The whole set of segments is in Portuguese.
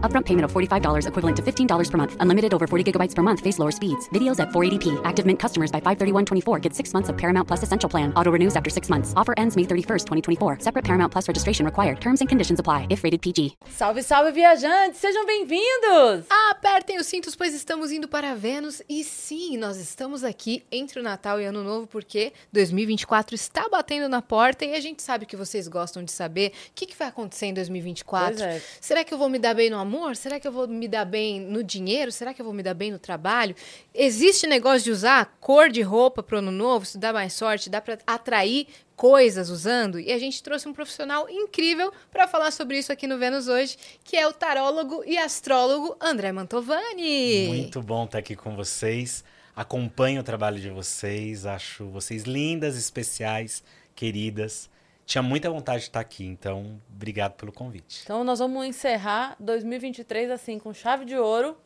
Upfront payment of $45 equivalent to $15 per month. Unlimited over 40 gigabytes per month. Face lower speeds. Videos at 480p. Active Mint customers by 531.24 get six months of Paramount Plus Essential Plan. Auto renews after six months. Offer ends May 31st, 2024. Separate Paramount Plus registration required. Terms and conditions apply if rated PG. Salve, salve, viajantes! Sejam bem-vindos! Apertem os cintos, pois estamos indo para Vênus. E sim, nós estamos aqui entre o Natal e Ano Novo, porque 2024 está batendo na porta e a gente sabe que vocês gostam de saber o que, que vai acontecer em 2024. Pois é. Será que eu vou me dar bem no amor? Será que eu vou me dar bem no dinheiro? Será que eu vou me dar bem no trabalho? Existe negócio de usar cor de roupa para o Ano Novo? Isso dá mais sorte? Dá para atrair coisas usando? E a gente trouxe um profissional incrível para falar sobre isso aqui no Vênus hoje, que é o tarólogo e astrólogo André Mantovani. Muito bom estar aqui com vocês. Acompanho o trabalho de vocês, acho vocês lindas, especiais, queridas. Tinha muita vontade de estar aqui, então obrigado pelo convite. Então, nós vamos encerrar 2023 assim, com chave de ouro.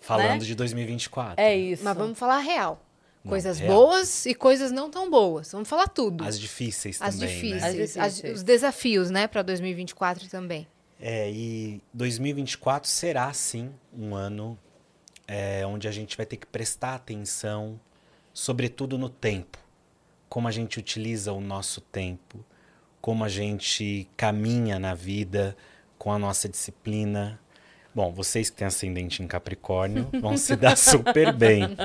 Falando né? de 2024. É isso. Mas vamos falar real. Não, Coisas real. boas e coisas não tão boas. Vamos falar tudo. As difíceis As também, difíceis, né? As difíceis. as- os desafios, né, para 2024 também. É, e 2024 será, sim, um ano é, onde a gente vai ter que prestar atenção, sobretudo no tempo. Como a gente utiliza o nosso tempo, como a gente caminha na vida com a nossa disciplina. Bom, vocês que têm ascendente em Capricórnio vão se dar super bem.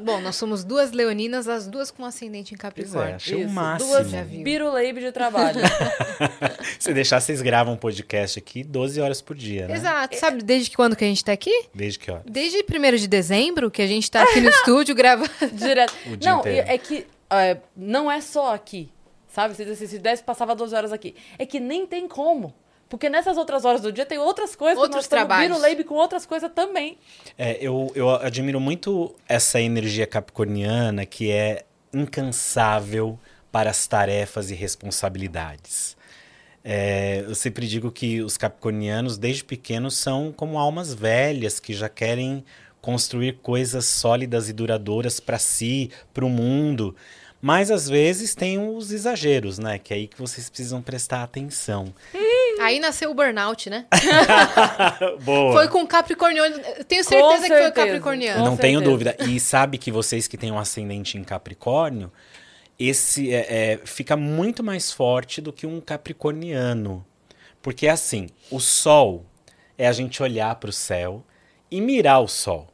Bom, nós somos duas leoninas, as duas com ascendente em Pois é, Capricórnio. achei o Isso, máximo. Duas biruleibe de trabalho. Se deixar, vocês gravam um podcast aqui 12 horas por dia, né? Exato. Sabe desde que quando que a gente tá aqui? Desde que hora? Desde 1 de dezembro, que a gente tá aqui no estúdio gravando. Direto. O dia não, inteiro. é que é, não é só aqui. Sabe? Se, se, se desse, passava 12 horas aqui. É que nem tem como. Porque nessas outras horas do dia tem outras coisas. Outros que nós estamos trabalhos. biruleibe com outras coisas também. É, eu, eu admiro muito essa energia capricorniana que é incansável para as tarefas e responsabilidades. É, eu sempre digo que os capricornianos, desde pequenos, são como almas velhas que já querem construir coisas sólidas e duradouras para si, para o mundo. Mas às vezes tem os exageros, né? Que é aí que vocês precisam prestar atenção. Aí nasceu o burnout, né? Boa. Foi com Capricorniano. Tenho certeza, que foi o certeza. Capricorniano. Com Não tenho certeza. dúvida. E sabe que vocês que têm um ascendente em Capricórnio, esse é, é, fica muito mais forte do que um capricorniano. Porque assim, o Sol é a gente olhar para o céu e mirar o Sol.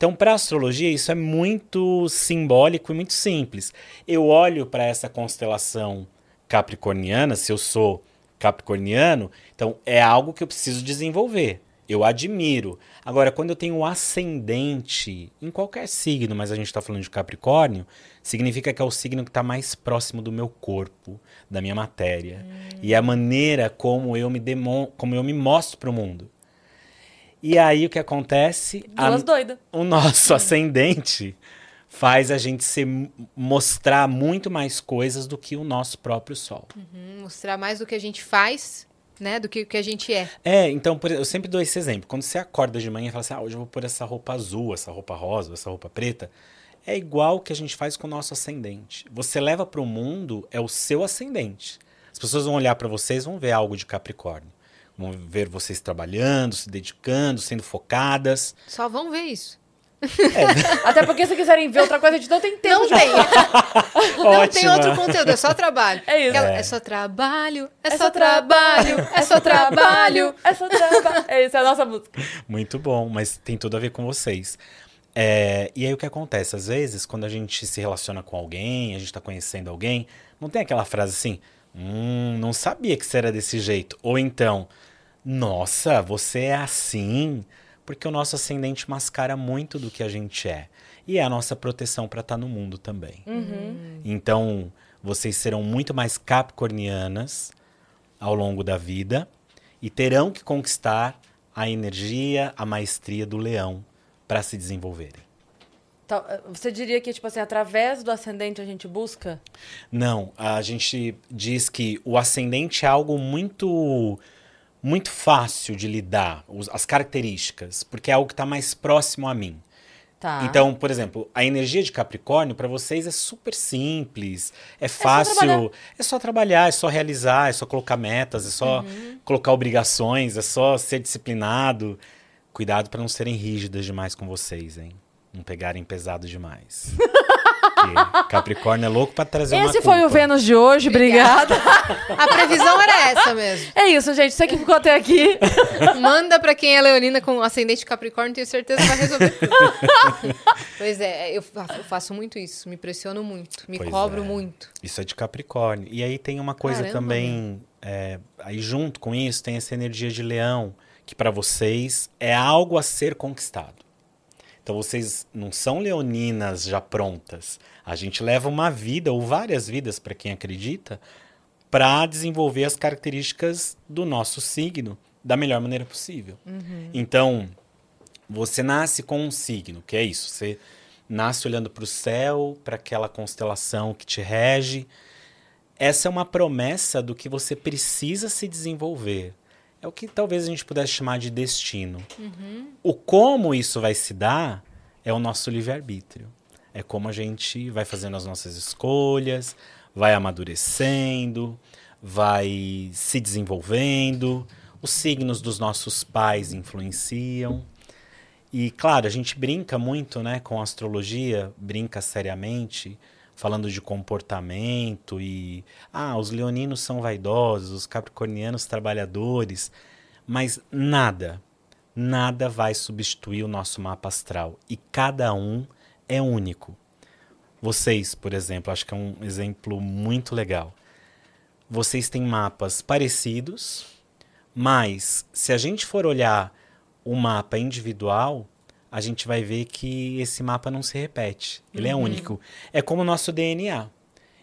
Então, para a astrologia, isso é muito simbólico e muito simples. Eu olho para essa constelação capricorniana, se eu sou capricorniano, então é algo que eu preciso desenvolver. Eu admiro. Agora, quando eu tenho ascendente em qualquer signo, mas a gente está falando de Capricórnio, significa que é o signo que está mais próximo do meu corpo, da minha matéria. E é a maneira como eu me, demon como eu me mostro para o mundo. E aí o que acontece? A- Duas doidas. o nosso ascendente faz a gente se mostrar muito mais coisas do que o nosso próprio sol. Hum, Mostrar mais do que a gente faz, né? Do que o que a gente é. É, então por- eu sempre dou esse exemplo. Quando você acorda de manhã e fala assim, ah, hoje eu vou pôr essa roupa azul, essa roupa rosa, essa roupa preta, é igual o que a gente faz com o nosso ascendente. Você leva para o mundo é o seu ascendente. As pessoas vão olhar para vocês, vão ver algo de Capricórnio. Vão ver vocês trabalhando, se dedicando, sendo focadas. Só vão ver isso. Até porque se quiserem ver outra coisa, a gente não tem tempo. Não tem. Não tem outro conteúdo, é só trabalho. É isso. É. É só trabalho, é, É só trabalho, é só trabalho. É só trabalho. É isso, é a nossa música. Muito bom, mas tem tudo a ver com vocês. É, e aí o que acontece? Às vezes, quando a gente se relaciona com alguém, a gente está conhecendo alguém, não tem aquela frase assim, Hum, não sabia que você era desse jeito. Ou então, nossa, você é assim. Porque o nosso ascendente mascara muito do que a gente é. E é a nossa proteção para estar no mundo também. Então, vocês serão muito mais capricornianas ao longo da vida e terão que conquistar a energia, a maestria do leão para se desenvolverem. Tá, Você diria que, tipo assim, através do ascendente a gente busca? Não, a gente diz que o ascendente é algo muito muito fácil de lidar, as características, porque é algo que está mais próximo a mim. Tá. Então, por exemplo, a energia de Capricórnio para vocês é super simples, é só fácil, trabalhar. é só trabalhar, é só realizar, é só colocar metas, é só Uhum. colocar obrigações, é só ser disciplinado. Cuidado para não serem rígidas demais com vocês, hein? Não pegarem pesado demais. Porque Capricórnio é louco para trazer uma Esse foi o. Vênus de hoje, obrigada. A previsão era essa mesmo. é isso, gente. Você que ficou até aqui. Manda pra quem é leonina com ascendente Capricórnio, tenho certeza que vai resolver. pois é, eu eu faço muito isso, me pressiono muito, me Pois cobro é. muito. Isso é de Capricórnio. E aí tem uma coisa Caramba, também, é, aí junto com isso tem essa energia de leão, que para vocês é algo a ser conquistado. Então vocês não são leoninas já prontas. A gente leva uma vida ou várias vidas para quem acredita para desenvolver as características do nosso signo da melhor maneira possível. Então, você nasce com um signo, que é isso. Você nasce olhando para o céu, para aquela constelação que te rege. Essa é uma promessa do que você precisa se desenvolver. É o que talvez a gente pudesse chamar de destino. O como isso vai se dar é o nosso livre-arbítrio. É como a gente vai fazendo as nossas escolhas, vai amadurecendo, vai se desenvolvendo. Os signos dos nossos pais influenciam. E, claro, a gente brinca muito né, com a astrologia, brinca seriamente, falando de comportamento e. Ah, os leoninos são vaidosos, os capricornianos trabalhadores. Mas nada, nada vai substituir o nosso mapa astral. E cada um é único. Vocês, por exemplo, acho que é um exemplo muito legal. Vocês têm mapas parecidos, mas se a gente for olhar o mapa individual, a gente vai ver que esse mapa não se repete. Ele é único. É como o nosso DNA.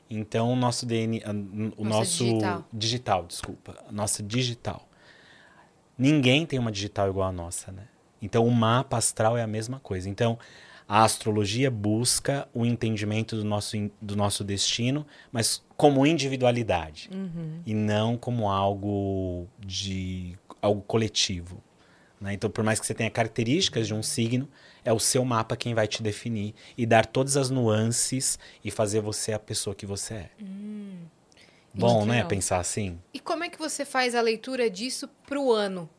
Então, o nosso DNA, o Nossa nosso digital. digital, desculpa, nossa digital. Ninguém tem uma digital igual a nossa, né? Então, o mapa astral é a mesma coisa. Então, a astrologia busca o entendimento do nosso, do nosso destino, mas como individualidade e não como algo de algo coletivo. Né? Então, por mais que você tenha características de um signo, é o seu mapa quem vai te definir e dar todas as nuances e fazer você a pessoa que você é. Bom, né? Pensar assim. E como é que você faz a leitura disso pro ano?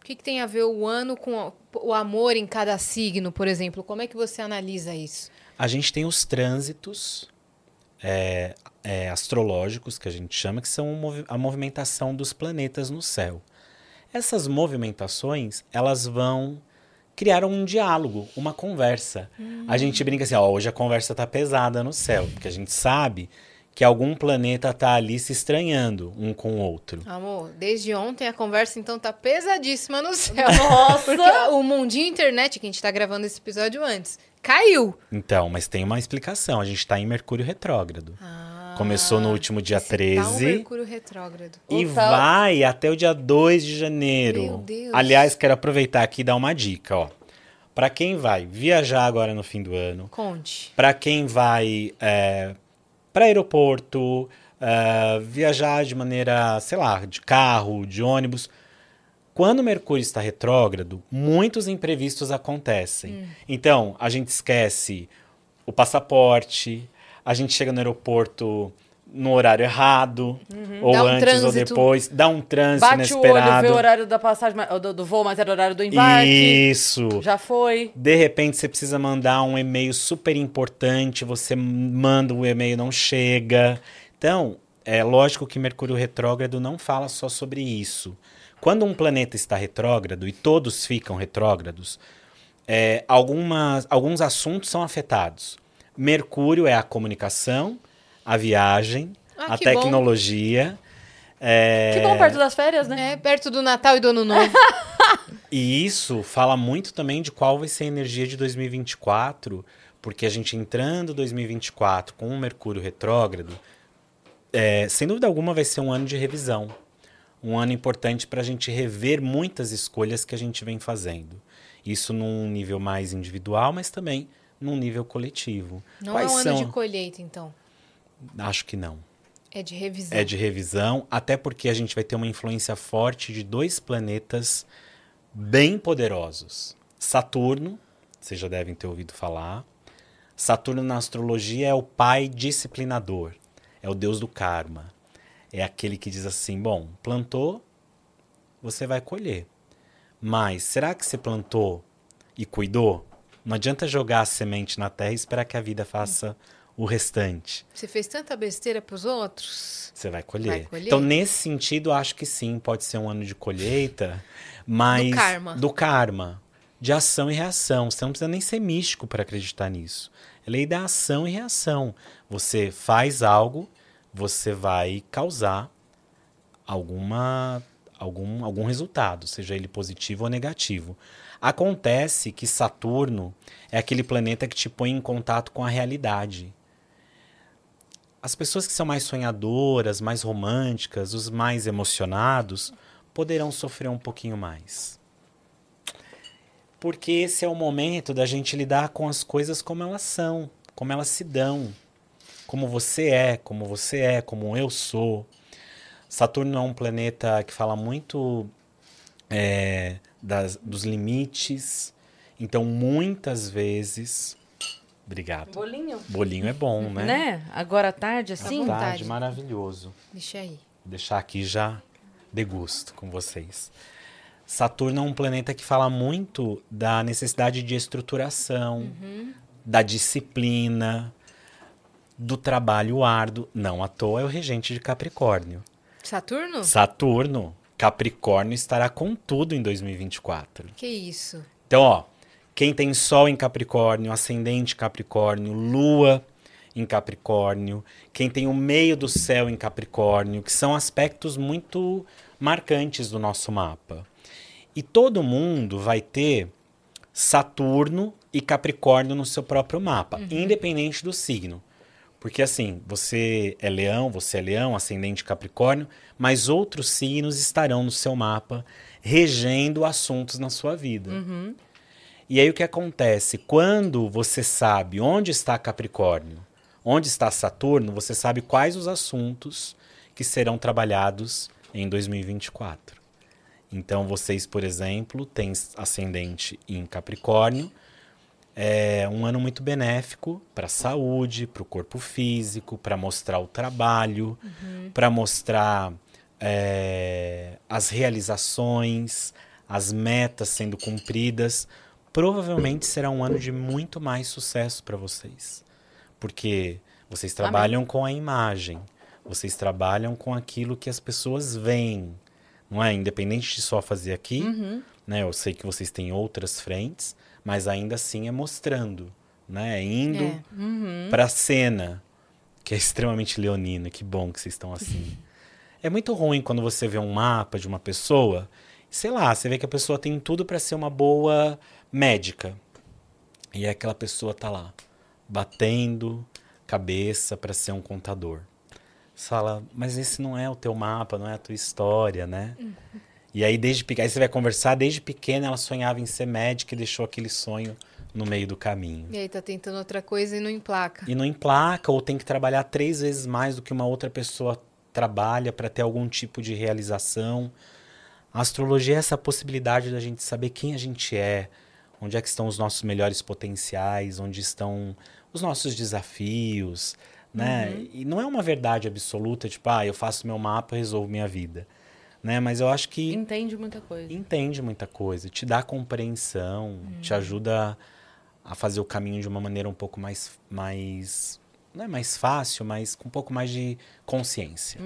O que, que tem a ver o ano com o amor em cada signo, por exemplo? Como é que você analisa isso? A gente tem os trânsitos é, é, astrológicos, que a gente chama, que são o a movimentação dos planetas no céu. Essas movimentações, elas vão criar um diálogo, uma conversa. A gente brinca assim, ó, hoje a conversa tá pesada no céu, porque a gente sabe que algum planeta tá ali se estranhando um com o outro. Amor, desde ontem a conversa então tá pesadíssima no céu. Nossa! Porque o mundinho internet, que a gente tá gravando esse episódio antes, caiu. Então, mas tem uma explicação. A gente tá em Mercúrio retrógrado. Ah, Começou no último dia esse tal 13. Mercúrio retrógrado. E O tal- vai até o dia 2 de janeiro. Meu Deus. Aliás, quero aproveitar aqui e dar uma dica, ó. Para quem vai viajar agora no fim do ano, Conte. para quem vai é, para aeroporto, é, viajar de maneira, sei lá, de carro, de ônibus, quando Mercúrio está retrógrado, muitos imprevistos acontecem. Hum. Então, a gente esquece o passaporte, a gente chega no aeroporto no horário errado, ou Uhum. Dá um antes ou trânsito. depois, dá um trânsito Bate o olho, inesperado. vê o horário da passagem, do, do voo, mas era o horário do embarque. Isso. Já foi. De repente você precisa mandar um e-mail super importante, você manda o e-mail não chega. Então, é lógico que Mercúrio retrógrado não fala só sobre isso. Quando um planeta está retrógrado e todos ficam retrógrados, é, algumas, alguns assuntos são afetados. Mercúrio é a comunicação, a viagem, Ah, a que bom. tecnologia. é, Que bom perto das férias, né? É, perto do Natal e do Ano Novo. E isso fala muito também de qual vai ser a energia de 2024, porque a gente entrando 2024 com o Mercúrio retrógrado, é, sem dúvida alguma vai ser um ano de revisão. Um ano importante para a gente rever muitas escolhas que a gente vem fazendo. Isso num nível mais individual, mas também num nível coletivo. Não Quais é um ano são? de colheita, então. Acho que não. É de revisão. É de revisão, até porque a gente vai ter uma influência forte de dois planetas bem poderosos. Saturno, vocês já devem ter ouvido falar. Saturno na astrologia é o pai disciplinador, é o deus do karma. É aquele que diz assim: bom, plantou, você vai colher. Mas será que você plantou e cuidou? Não adianta jogar a semente na terra e esperar que a vida faça o restante. Você fez tanta besteira pros outros? Você vai colher. Vai colher? Então, nesse sentido, acho que sim, pode ser um ano de colheita, mas. Do karma. Do karma. De ação e reação. Você não precisa nem ser místico para acreditar nisso. É lei da ação e reação. Você faz algo, você vai causar alguma, algum, algum resultado, seja ele positivo ou negativo. Acontece que Saturno é aquele planeta que te põe em contato com a realidade as pessoas que são mais sonhadoras, mais românticas, os mais emocionados, poderão sofrer um pouquinho mais. Porque esse é o momento da gente lidar com as coisas como elas são, como elas se dão. Como você é, como você é, como eu sou. Saturno é um planeta que fala muito é, das, dos limites. Então, muitas vezes. Obrigado. Bolinho. Bolinho é bom, né? Né? Agora à tarde, assim. vontade. Tarde, maravilhoso. Deixa aí. Vou deixar aqui já degusto com vocês. Saturno é um planeta que fala muito da necessidade de estruturação, da disciplina, do trabalho árduo. Não à toa é o regente de Capricórnio. Saturno? Saturno, Capricórnio estará com tudo em 2024. Que isso? Então, ó, quem tem Sol em Capricórnio, Ascendente Capricórnio, Lua em Capricórnio, quem tem o meio do céu em Capricórnio, que são aspectos muito marcantes do nosso mapa. E todo mundo vai ter Saturno e Capricórnio no seu próprio mapa, independente do signo. Porque assim, você é leão, você é leão, ascendente Capricórnio, mas outros signos estarão no seu mapa regendo assuntos na sua vida. E aí o que acontece? Quando você sabe onde está Capricórnio, onde está Saturno, você sabe quais os assuntos que serão trabalhados em 2024. Então vocês, por exemplo, têm ascendente em Capricórnio, é um ano muito benéfico para a saúde, para o corpo físico, para mostrar o trabalho, para mostrar é, as realizações, as metas sendo cumpridas. Provavelmente será um ano de muito mais sucesso para vocês, porque vocês trabalham com a imagem, vocês trabalham com aquilo que as pessoas veem, não é? Independente de só fazer aqui, né? Eu sei que vocês têm outras frentes, mas ainda assim é mostrando, né? É Indo É. para a cena, que é extremamente leonina. Que bom que vocês estão assim. é muito ruim quando você vê um mapa de uma pessoa, sei lá, você vê que a pessoa tem tudo para ser uma boa médica. E aquela pessoa tá lá, batendo cabeça para ser um contador. Você fala, mas esse não é o teu mapa, não é a tua história, né? E aí, desde pequena, aí você vai conversar, desde pequena ela sonhava em ser médica e deixou aquele sonho no meio do caminho. E aí tá tentando outra coisa e não emplaca. E não emplaca, ou tem que trabalhar três vezes mais do que uma outra pessoa trabalha para ter algum tipo de realização. A astrologia é essa possibilidade da gente saber quem a gente é, onde é que estão os nossos melhores potenciais, onde estão os nossos desafios, né? E não é uma verdade absoluta, tipo, ah, eu faço meu mapa e resolvo minha vida, né? Mas eu acho que Entende muita coisa. entende muita coisa, te dá compreensão, te ajuda a fazer o caminho de uma maneira um pouco mais, mais não é mais fácil, mas com um pouco mais de consciência.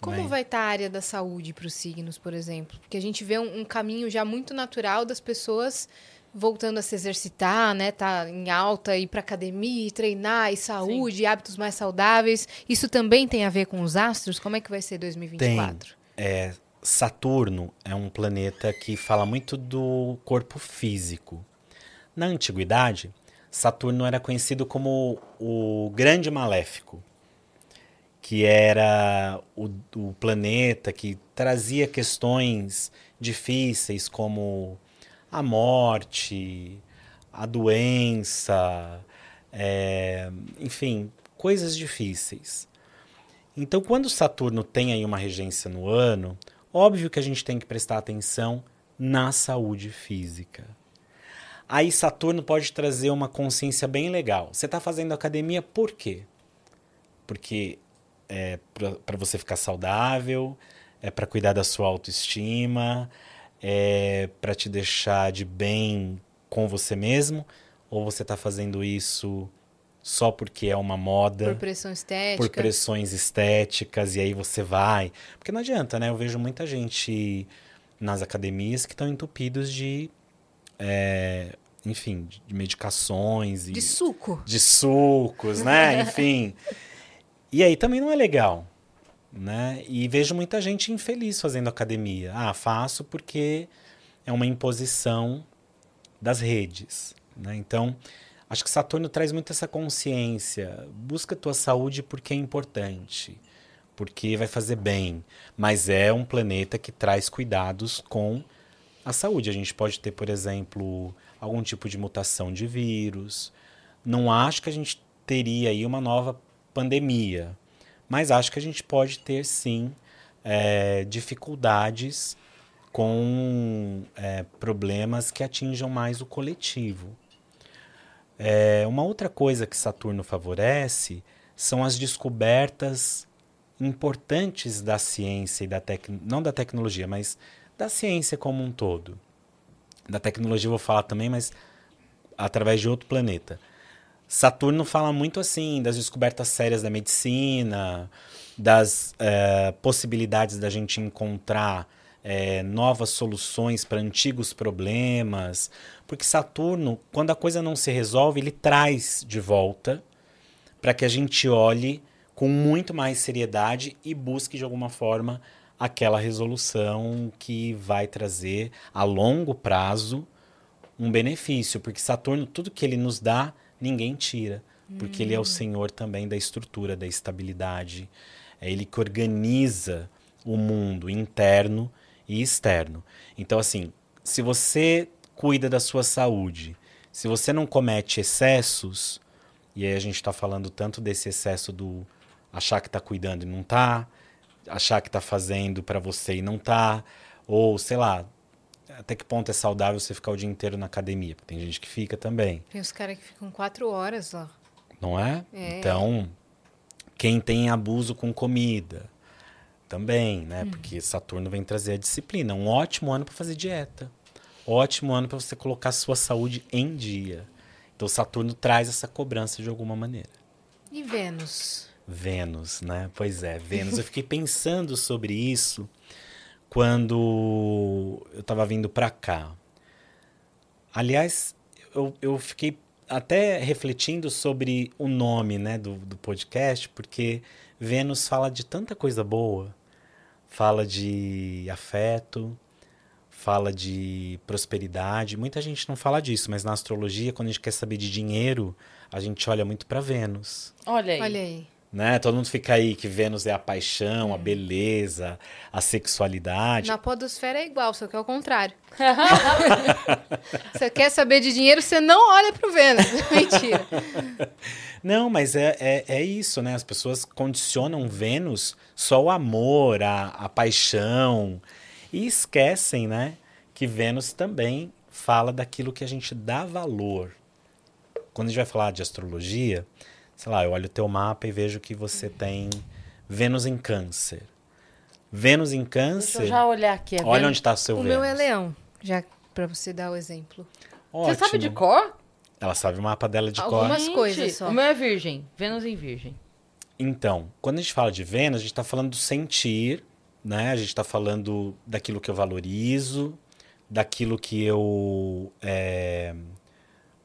Como Né? vai estar a área da saúde para os signos, por exemplo? Porque a gente vê um, um caminho já muito natural das pessoas voltando a se exercitar, né? Tá em alta, ir pra academia, ir treinar, e saúde, e hábitos mais saudáveis. Isso também tem a ver com os astros? Como é que vai ser 2024? É, Saturno é um planeta que fala muito do corpo físico. Na antiguidade, Saturno era conhecido como o grande maléfico, que era o, o planeta que trazia questões difíceis como a morte, a doença, é, enfim, coisas difíceis. Então, quando Saturno tem aí uma regência no ano, óbvio que a gente tem que prestar atenção na saúde física. Aí Saturno pode trazer uma consciência bem legal. Você está fazendo academia por quê? Porque é para você ficar saudável, é para cuidar da sua autoestima, é para te deixar de bem com você mesmo, ou você está fazendo isso só porque é uma moda, Por pressão estética. por pressões estéticas e aí você vai, porque não adianta, né? Eu vejo muita gente nas academias que estão entupidos de, é, enfim, de medicações e De suco. de sucos, né? Enfim. E aí também não é legal, né? E vejo muita gente infeliz fazendo academia. Ah, faço porque é uma imposição das redes, né? Então, acho que Saturno traz muito essa consciência. Busca tua saúde porque é importante, porque vai fazer bem, mas é um planeta que traz cuidados com a saúde. A gente pode ter, por exemplo, algum tipo de mutação de vírus. Não acho que a gente teria aí uma nova pandemia, mas acho que a gente pode ter sim é, dificuldades com é, problemas que atinjam mais o coletivo. É, uma outra coisa que Saturno favorece são as descobertas importantes da ciência e da tecnologia, não da tecnologia, mas da ciência como um todo. Da tecnologia eu vou falar também, mas através de outro planeta. Saturno fala muito assim das descobertas sérias da medicina, das é, possibilidades da gente encontrar é, novas soluções para antigos problemas, porque Saturno, quando a coisa não se resolve, ele traz de volta para que a gente olhe com muito mais seriedade e busque de alguma forma aquela resolução que vai trazer a longo prazo um benefício, porque Saturno, tudo que ele nos dá, ninguém tira, porque ele é o senhor também da estrutura, da estabilidade. É ele que organiza o mundo interno e externo. Então, assim, se você cuida da sua saúde, se você não comete excessos, e aí a gente está falando tanto desse excesso do achar que está cuidando e não está, achar que está fazendo para você e não está, ou sei lá, até que ponto é saudável você ficar o dia inteiro na academia? Porque tem gente que fica também, Tem os caras que ficam quatro horas lá. não é? É. Então, quem tem abuso com comida também, né? Porque Saturno vem trazer a disciplina. Um ótimo ano para fazer dieta. Ótimo ano para você colocar a sua saúde em dia. Então, Saturno traz essa cobrança de alguma maneira. E Vênus? Vênus, né? Pois é, Vênus. Eu fiquei pensando sobre isso quando eu estava vindo para cá. Aliás, eu, eu fiquei até refletindo sobre o nome né, do, do podcast, porque Vênus fala de tanta coisa boa. Fala de afeto, fala de prosperidade. Muita gente não fala disso, mas na astrologia, quando a gente quer saber de dinheiro, a gente olha muito para Vênus Olha aí. Olha aí. né? Todo mundo fica aí que Vênus é a paixão, a beleza, a sexualidade. Na podosfera é igual, só que é o contrário. você quer saber de dinheiro, você não olha pro Vênus. Mentira. Não, mas é, é, é isso, né? As pessoas condicionam Vênus só o amor, a, a paixão, e esquecem, né? Que Vênus também fala daquilo que a gente dá valor. Quando a gente vai falar de astrologia, sei lá, eu olho o teu mapa e vejo que você tem Vênus em câncer. Vênus em Deixa câncer. eu já olhar aqui. é Olha onde está o seu O Vênus. meu é leão, já pra você dar o exemplo. Você sabe de Ótimo. cor? Ela sabe o mapa dela de cor. Algumas coisas só. O meu é virgem. Vênus em virgem. Então, quando a gente fala de Vênus, a gente está falando do sentir, né? A gente está falando daquilo que eu valorizo, daquilo que eu é,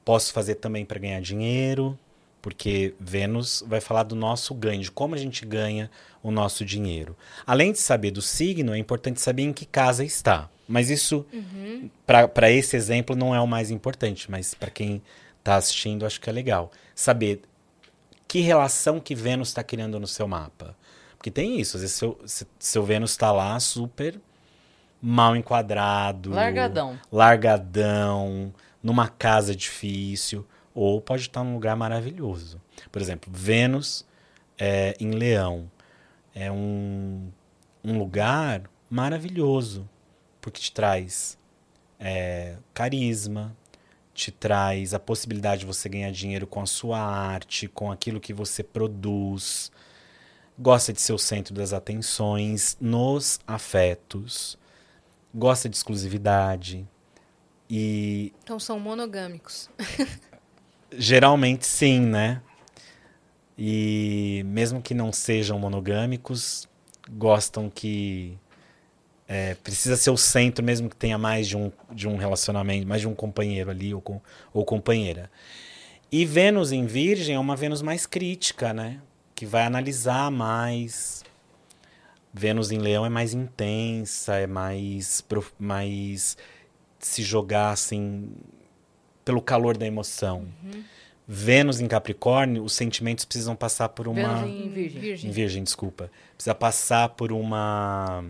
posso fazer também para ganhar dinheiro, porque Vênus vai falar do nosso ganho, de como a gente ganha o nosso dinheiro. Além de saber do signo, é importante saber em que casa está. Mas isso, Uhum. para esse exemplo, não é o mais importante, mas para quem está assistindo, acho que é legal. Saber que relação que Vênus está criando no seu mapa. Porque tem isso, às vezes seu, se- seu Vênus está lá super mal enquadrado. Largadão. Largadão, numa casa difícil, ou pode estar num lugar maravilhoso. Por exemplo, Vênus é, em Leão é um, um lugar maravilhoso, porque te traz é, carisma, te traz a possibilidade de você ganhar dinheiro com a sua arte, com aquilo que você produz. Gosta de ser o centro das atenções nos afetos. Gosta de exclusividade. E Então são monogâmicos. geralmente sim, né? E mesmo que não sejam monogâmicos, gostam que é, precisa ser o centro, mesmo que tenha mais de um, de um relacionamento, mais de um companheiro ali ou, com, ou companheira. E Vênus em Virgem é uma Vênus mais crítica, né? Que vai analisar mais. Vênus em Leão é mais intensa, é mais, prof- mais se jogar assim pelo calor da emoção. Vênus em Capricórnio, os sentimentos precisam passar por uma. Vênus em Virgem. Em Virgem, desculpa. Precisa passar por uma.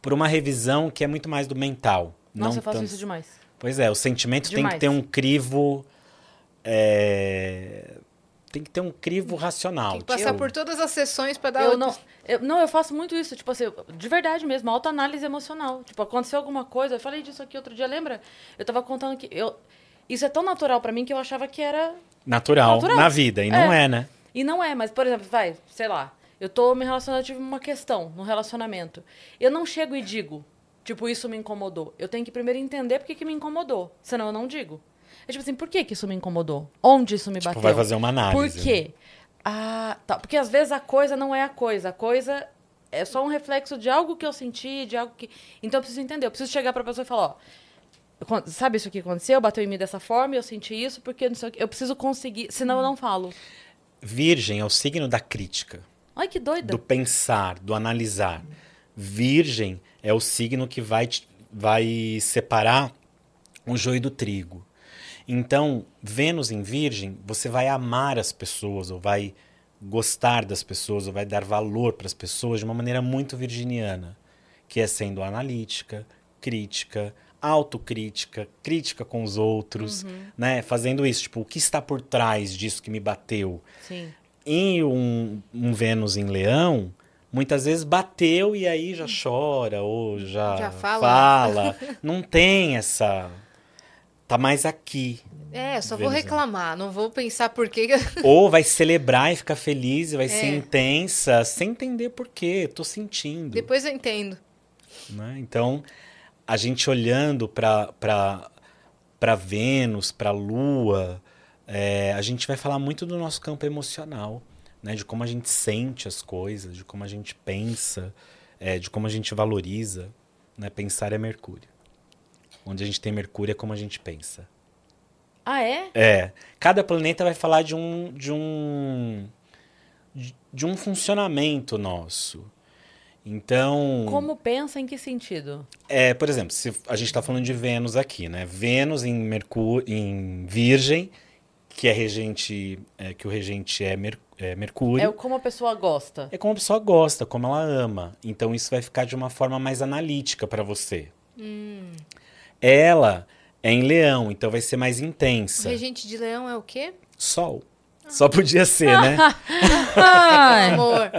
Por uma revisão que é muito mais do mental. Nossa, não eu faço tanto- isso demais. Pois é, o sentimento tem que Demais. ter um crivo. é, Tem que ter um crivo racional. Tem que passar Tipo, por todas as sessões pra dar Eu o- não, eu, não, eu faço muito isso, tipo assim, de verdade mesmo, autoanálise emocional. Tipo, aconteceu alguma coisa, eu falei disso aqui outro dia, lembra? Eu tava contando que eu isso é tão natural pra mim que eu achava que era Natural, Natural. na vida, e não É. é, né? E não é, mas, por exemplo, vai, sei lá, eu tô me relacionando, eu tive uma questão no relacionamento. Eu não chego e digo, tipo, isso me incomodou. Eu tenho que primeiro entender por que, que me incomodou, senão eu não digo. É tipo assim, por que, que isso me incomodou? Onde isso me Tipo, bateu? vai fazer uma análise, Por quê? Ah, tá. Porque às vezes a coisa não é a coisa. A coisa é só um reflexo de algo que eu senti, de algo que. Então eu preciso entender. Eu preciso chegar pra pessoa e falar, ó. Sabe isso que aconteceu? Bateu em mim dessa forma, eu senti isso, porque não sei o quê. Eu preciso conseguir, senão eu não falo. Virgem é o signo da crítica. Ai, que doida. do pensar, do analisar. Virgem é o signo que vai, vai separar o joio do trigo. Então, Vênus em Virgem, você vai amar as pessoas, ou vai gostar das pessoas, ou vai dar valor para as pessoas de uma maneira muito virginiana, que é sendo analítica, crítica, autocrítica, crítica com os outros, né? Fazendo isso, tipo, o que está por trás disso que me bateu? Sim. em um, um Vênus em Leão, muitas vezes bateu e aí já chora ou já, Já fala. fala. Não tem essa. Tá mais aqui. É, eu só vou reclamar, não vou pensar por que. Ou vai celebrar e ficar feliz e vai É. ser intensa, sem entender por quê. Tô sentindo. Depois eu entendo. né? Então, a gente olhando para para Vênus, para Lua, é, a gente vai falar muito do nosso campo emocional, né? De como a gente sente as coisas, de como a gente pensa, é, de como a gente valoriza. Né? Pensar é Mercúrio. Onde a gente tem Mercúrio é como a gente pensa. Ah, é? É. Cada planeta vai falar de um de um de- um funcionamento nosso. Então, Como pensa em que sentido? é, por exemplo, se a gente está falando de Vênus aqui, né? Vênus em Mercúrio, em Virgem, que é regente, é, que o regente é, Mer- é Mercúrio. É como a pessoa gosta. É como a pessoa gosta, como ela ama. Então isso vai ficar de uma forma mais analítica para você. Ela é em Leão, então vai ser mais O intensa. regente de leão é o quê? Sol. Só podia ser, né? Ai, Amor.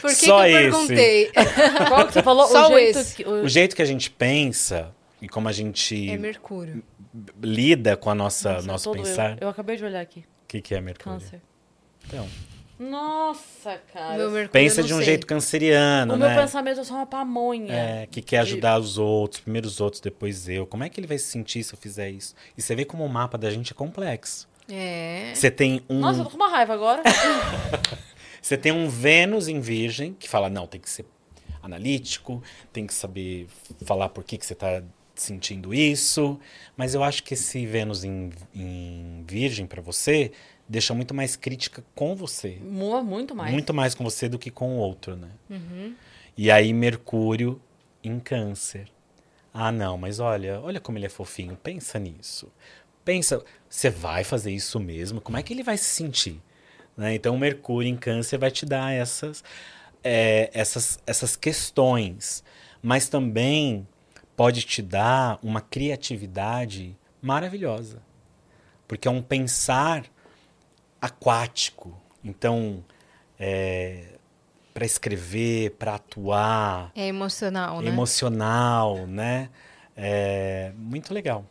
Por que, Só que eu esse. perguntei? qual que você falou? Só o jeito esse. que... o- O jeito que a gente pensa e como a gente É Mercúrio. lida com a nossa Nossa, nosso todo eu. pensar. Eu acabei de olhar aqui. O que, que é Mercúrio? Câncer. Então, Nossa, cara. Meu Mercúrio pensa de um sei. jeito canceriano, o né? meu pensamento é só uma pamonha. É, que quer ajudar os outros, primeiro os outros, depois eu. Como é que ele vai se sentir se eu fizer isso? E você vê como o mapa da gente é complexo. É. Você tem um, Nossa, eu tô com uma raiva agora. você tem um Vênus em Virgem que fala não, tem que ser analítico, tem que saber falar por que que você está sentindo isso, mas eu acho que esse Vênus em, em Virgem para você deixa muito mais crítica com você. Muito mais. Muito mais com você do que com o outro, né? E aí Mercúrio em Câncer. Ah, não, mas olha, olha como ele é fofinho. Pensa nisso. Pensa, você vai fazer isso mesmo? Como é que ele vai se sentir? Né? Então, Mercúrio em Câncer vai te dar essas, é, essas, essas questões, mas também pode te dar uma criatividade maravilhosa, porque é um pensar aquático. Então, para escrever, para atuar, É emocional, né? emocional, né? É muito legal.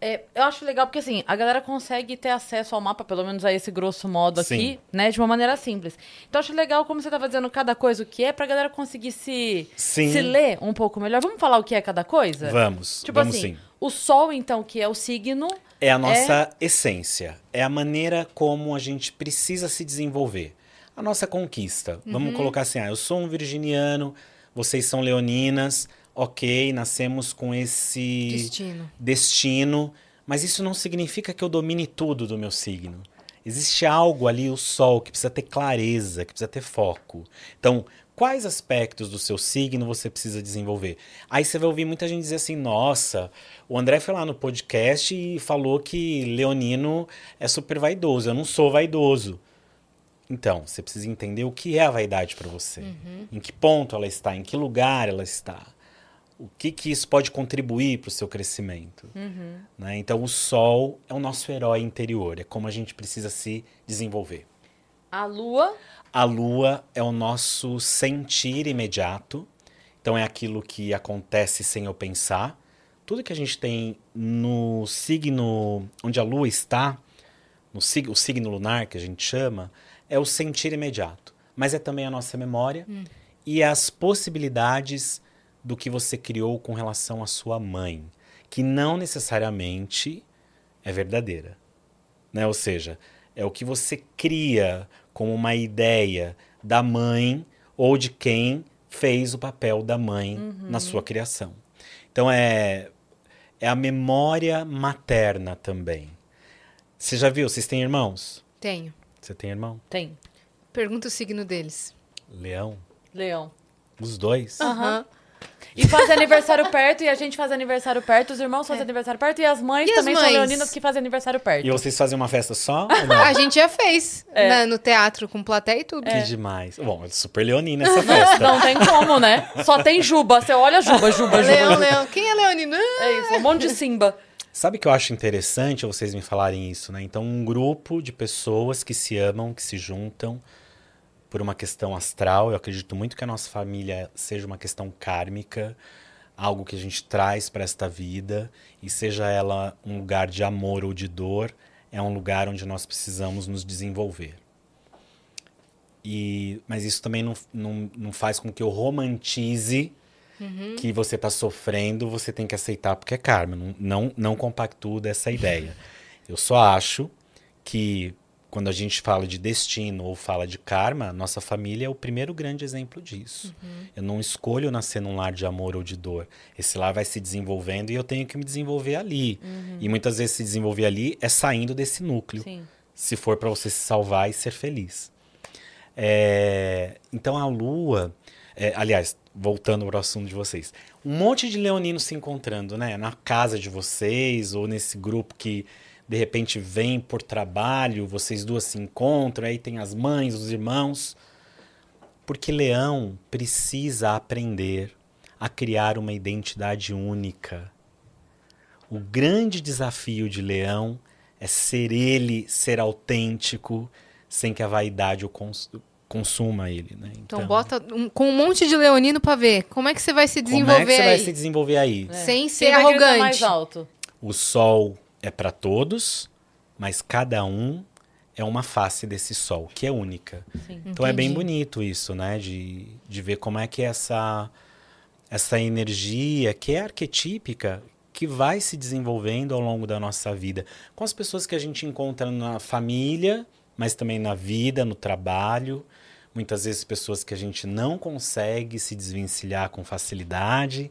É, eu acho legal porque, assim, a galera consegue ter acesso ao mapa, pelo menos a esse grosso modo aqui, Sim. né? De uma maneira simples. Então, eu acho legal, como você tava dizendo, cada coisa o que é, pra galera conseguir se, Sim. se ler um pouco melhor. Vamos falar o que é cada coisa? Vamos, Tipo vamos assim, sim. o Sol, então, que é o signo... É a nossa essência, é a maneira como a gente precisa se desenvolver. A nossa conquista. Vamos colocar assim: ah, eu sou um virginiano, vocês são leoninas, ok, nascemos com esse Destino. destino, mas isso não significa que eu domine tudo do meu signo. Existe algo ali, o sol, que precisa ter clareza, que precisa ter foco. Então, quais aspectos do seu signo você precisa desenvolver? Aí você vai ouvir muita gente dizer assim: nossa, o André foi lá no podcast e falou que Leonino é super vaidoso. Eu não sou vaidoso. Então, você precisa entender o que é a vaidade para você. Em que ponto ela está, em que lugar ela está. O que, que isso pode contribuir para o seu crescimento. né? Então, o sol é o nosso herói interior, é como a gente precisa se desenvolver. A Lua... A lua é o nosso sentir imediato, então é aquilo que acontece sem eu pensar. Tudo que a gente tem no signo onde a lua está, no sig o signo lunar que a gente chama, é o sentir imediato. Mas é também a nossa memória e as possibilidades do que você criou com relação à sua mãe, que não necessariamente é verdadeira né? Ou seja, é o que você cria como uma ideia da mãe ou de quem fez o papel da mãe na sua criação. Então é é a memória materna também. Você já viu? Vocês têm irmãos? Tenho. Você tem irmão? Tem. Pergunta o signo deles. Leão? Leão. Os dois? Aham. E faz aniversário perto, e a gente faz aniversário perto, os irmãos fazem aniversário perto, e as mães É. E as também são mães? leoninas que fazem aniversário perto. E vocês fazem uma festa só? ou não? A gente já fez É. na- no teatro com plateia e tudo. Que demais. Bom, é super leonina essa festa. Não tem como, né? Só tem Juba. Você olha Juba, Juba, Juba. Leão, Juba. leão. Quem é leonino? Ah, É isso, um monte de Simba. Sabe que eu acho interessante vocês me falarem isso, né? Então, um grupo de pessoas que se amam, que se juntam por uma questão astral. Eu acredito muito que a nossa família seja uma questão kármica, algo que a gente traz para esta vida, e seja ela um lugar de amor ou de dor, é um lugar onde nós precisamos nos desenvolver. E, mas isso também não, não, não faz com que eu romantize que você está sofrendo, você tem que aceitar porque é karma. Não, não, não compactuo dessa ideia. Eu só acho que quando a gente fala de destino ou fala de karma, nossa família é o primeiro grande exemplo disso. Eu não escolho nascer num lar de amor ou de dor. Esse lar vai se desenvolvendo e eu tenho que me desenvolver ali. E muitas vezes se desenvolver ali é saindo desse núcleo. Sim. Se for para você se salvar e ser feliz. É, então a lua, é, aliás, voltando para o assunto de vocês, um monte de leoninos se encontrando, né? Na casa de vocês ou nesse grupo que de repente vem por trabalho, vocês duas se encontram, aí tem as mães, os irmãos. Porque leão precisa aprender a criar uma identidade única. O grande desafio de leão é ser ele, ser autêntico, sem que a vaidade o cons- consuma ele, né? Então, bota um- com um monte de leonino pra ver. Como é que você vai se como desenvolver é que você aí? vai se desenvolver aí? Sem ser Quem arrogante. mais alto? O sol é para todos, mas cada um é uma face desse sol, que é única. Sim. Então é bem bonito isso, né? De, de ver como é que essa, essa energia, que é arquetípica, que vai se desenvolvendo ao longo da nossa vida. Com as pessoas que a gente encontra na família, mas também na vida, no trabalho. Muitas vezes pessoas que a gente não consegue se desvencilhar com facilidade.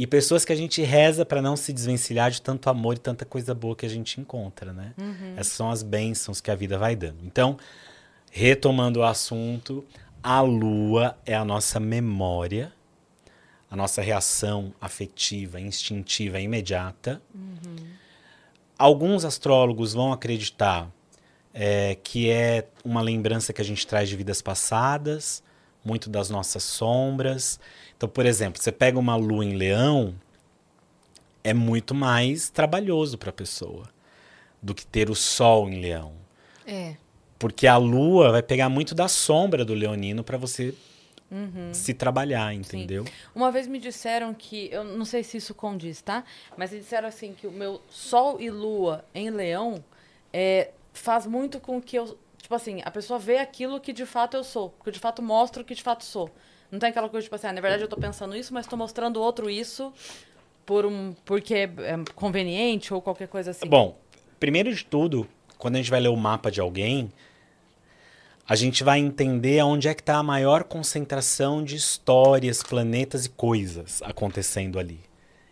E pessoas que a gente reza para não se desvencilhar de tanto amor e tanta coisa boa que a gente encontra, né? Essas são as bênçãos que a vida vai dando. Então, retomando o assunto, a lua é a nossa memória, a nossa reação afetiva, instintiva, imediata. Alguns astrólogos vão acreditar é, que é uma lembrança que a gente traz de vidas passadas, muito das nossas sombras. Então, por exemplo, você pega uma lua em leão, é muito mais trabalhoso para a pessoa do que ter o sol em leão. É. Porque a lua vai pegar muito da sombra do leonino para você se trabalhar, entendeu? Uma vez me disseram que, eu não sei se isso condiz, tá? Mas eles disseram assim que o meu Sol e Lua em Leão é, faz muito com que eu. Tipo assim, a pessoa vê aquilo que de fato eu sou. Que eu de fato mostro o que de fato sou. Não tem aquela coisa, tipo assim, ah, na verdade eu tô pensando isso, mas tô mostrando outro isso por um, porque é, é conveniente ou qualquer coisa assim. Bom, primeiro de tudo, quando a gente vai ler o mapa de alguém, a gente vai entender aonde é que está a maior concentração de histórias, planetas e coisas acontecendo ali.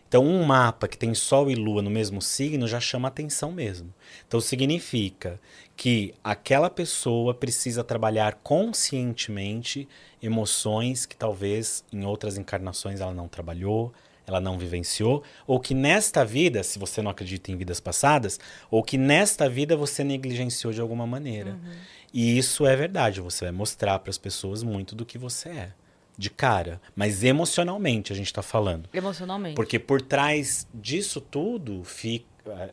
Então, um mapa que tem Sol e Lua no mesmo signo já chama atenção mesmo. Então, significa que aquela pessoa precisa trabalhar conscientemente emoções que talvez em outras encarnações ela não trabalhou, ela não vivenciou, ou que nesta vida, se você não acredita em vidas passadas, ou que nesta vida você negligenciou de alguma maneira. E isso é verdade, você vai mostrar para as pessoas muito do que você é, de cara, mas emocionalmente a gente está falando. Emocionalmente. Porque por trás disso tudo, fica,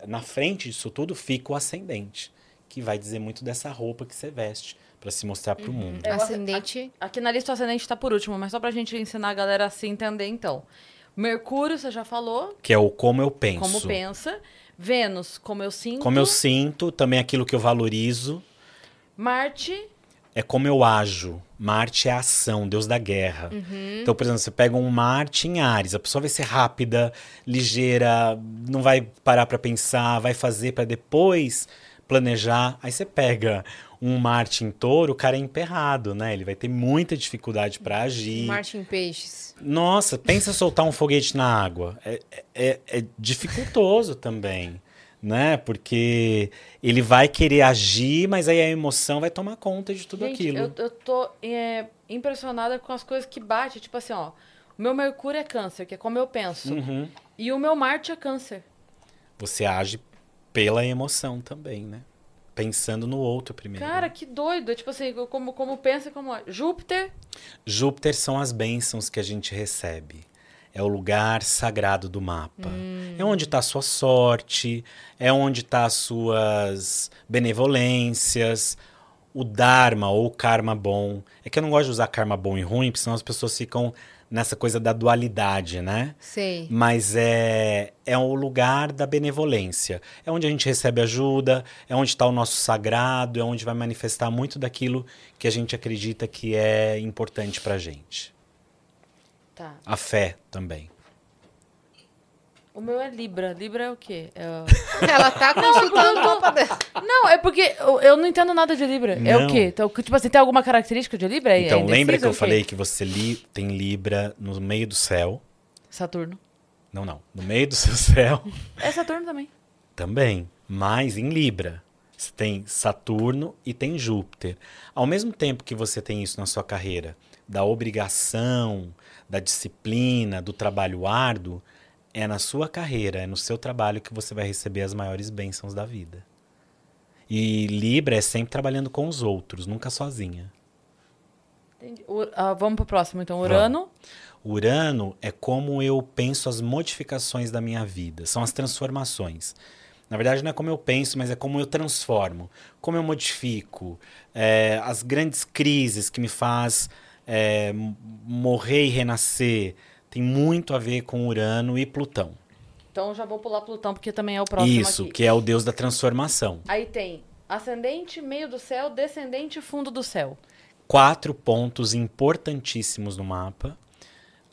na frente disso tudo, fica o ascendente, que vai dizer muito dessa roupa que você veste para se mostrar para o mundo. É, o Ascendente. Aqui na lista o ascendente tá por último, mas só pra gente ensinar a galera a se entender então. Mercúrio, você já falou, Que é o como eu penso. como pensa. Vênus, como eu sinto. Como eu sinto, também aquilo que eu valorizo, Marte, é como eu ajo. Marte é a ação, Deus da guerra. Então, por exemplo, você pega um Marte em Ares, a pessoa vai ser rápida, ligeira, não vai parar para pensar, vai fazer para depois planejar. Aí você pega um Marte em Touro, o cara é emperrado, né? Ele vai ter muita dificuldade para agir. Martin Peixes. Nossa, pensa soltar um foguete na água. É, é, é dificultoso também, né? Porque ele vai querer agir, mas aí a emoção vai tomar conta de tudo gente, aquilo. eu, eu tô é, impressionada com as coisas que bate. Tipo assim, ó. O meu Mercúrio é câncer, que é como eu penso. Uhum. E o meu Marte é câncer. Você age pela emoção também, né? Pensando no outro primeiro. Cara, que doido. É tipo assim, como, como pensa, como. Júpiter, Júpiter são as bênçãos que a gente recebe. É o lugar sagrado do mapa. É onde está a sua sorte, é onde está as suas benevolências, o Dharma ou o karma bom. É que eu não gosto de usar karma bom e ruim, porque senão as pessoas ficam nessa coisa da dualidade, né? Sei. Mas é, é o lugar da benevolência. É onde a gente recebe ajuda, é onde está o nosso sagrado, é onde vai manifestar muito daquilo que a gente acredita que é importante pra gente. Tá. A fé também. O meu é Libra. Libra é o quê? É Ela tá consultando o mapa dela. Não, é porque eu, eu não entendo nada de Libra. É Não. o quê? Então, tipo assim, tem alguma característica de Libra? É- é Então, indeciso lembra que eu falei que você li, tem Libra no meio do céu? Saturno. Não, não. No meio do seu céu É Saturno também. também. Mas em Libra. Você tem Saturno e tem Júpiter. Ao mesmo tempo que você tem isso na sua carreira, da obrigação, da disciplina, do trabalho árduo, é na sua carreira, é no seu trabalho que você vai receber as maiores bênçãos da vida. E Libra é sempre trabalhando com os outros, nunca sozinha. O- ah, vamos pro próximo, então. Urano. Urano é como eu penso as modificações da minha vida, são as transformações. Na verdade, não é como eu penso, mas é como eu transformo, como eu modifico, é, as grandes crises que me faz é, morrer e renascer, tem muito a ver com Urano e Plutão. Então já vou pular Plutão, porque também é o próximo Isso, aqui. que é o deus da transformação. Aí tem ascendente, meio do céu, descendente fundo do céu. quatro pontos importantíssimos no mapa.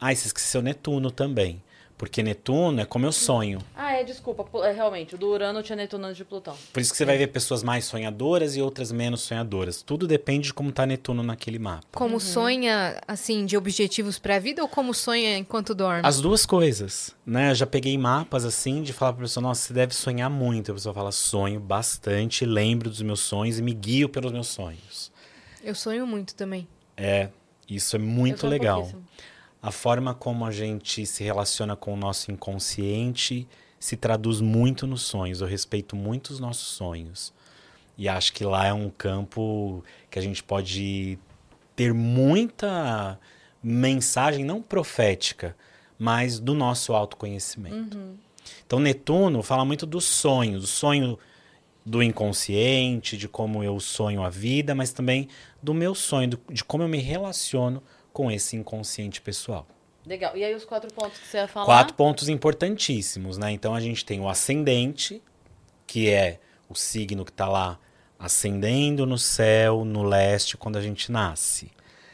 Ah, e você esqueceu Netuno também. Porque Netuno é como eu sonho. Ah, é, desculpa. É, realmente, o do Urano tinha Netuno antes de Plutão. Por isso que você vai ver pessoas mais sonhadoras e outras menos sonhadoras. Tudo depende de como tá Netuno naquele mapa. Como sonha, assim, de objetivos pra vida ou como sonha enquanto dorme? As duas coisas, né? Eu já peguei mapas assim de falar pra pessoa, nossa, você deve sonhar muito. A pessoa fala, sonho bastante, lembro dos meus sonhos e me guio pelos meus sonhos. Eu sonho muito também. É, isso é muito legal. pouquíssimo. A forma como a gente se relaciona com o nosso inconsciente se traduz muito nos sonhos. Eu respeito muito os nossos sonhos. E acho que lá é um campo que a gente pode ter muita mensagem, não profética, mas do nosso autoconhecimento. Então, Netuno fala muito do sonho, do sonho do inconsciente, de como eu sonho a vida, mas também do meu sonho, de como eu me relaciono com esse inconsciente pessoal. Legal. E aí os quatro pontos que você ia falar? Quatro pontos importantíssimos, né? Então a gente tem o ascendente, que é o signo que está lá ascendendo no céu, no leste, quando a gente nasce.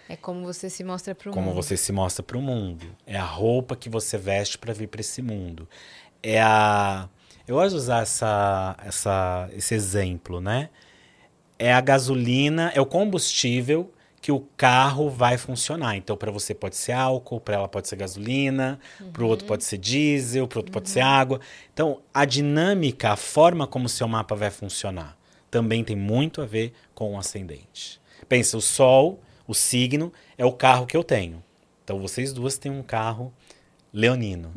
É como você se mostra pro Como mundo. você se mostra para o mundo. É a roupa que você veste para vir para esse mundo. É a. Eu gosto de usar essa, essa, esse exemplo, né? É a gasolina, é o combustível que o carro vai funcionar. Então, para você pode ser álcool, para ela pode ser gasolina, para o outro pode ser diesel, para o outro pode ser água. Então, a dinâmica, a forma como o seu mapa vai funcionar, também tem muito a ver com o ascendente. Pensa, o Sol, o signo, é o carro que eu tenho. Então, vocês duas têm um carro leonino.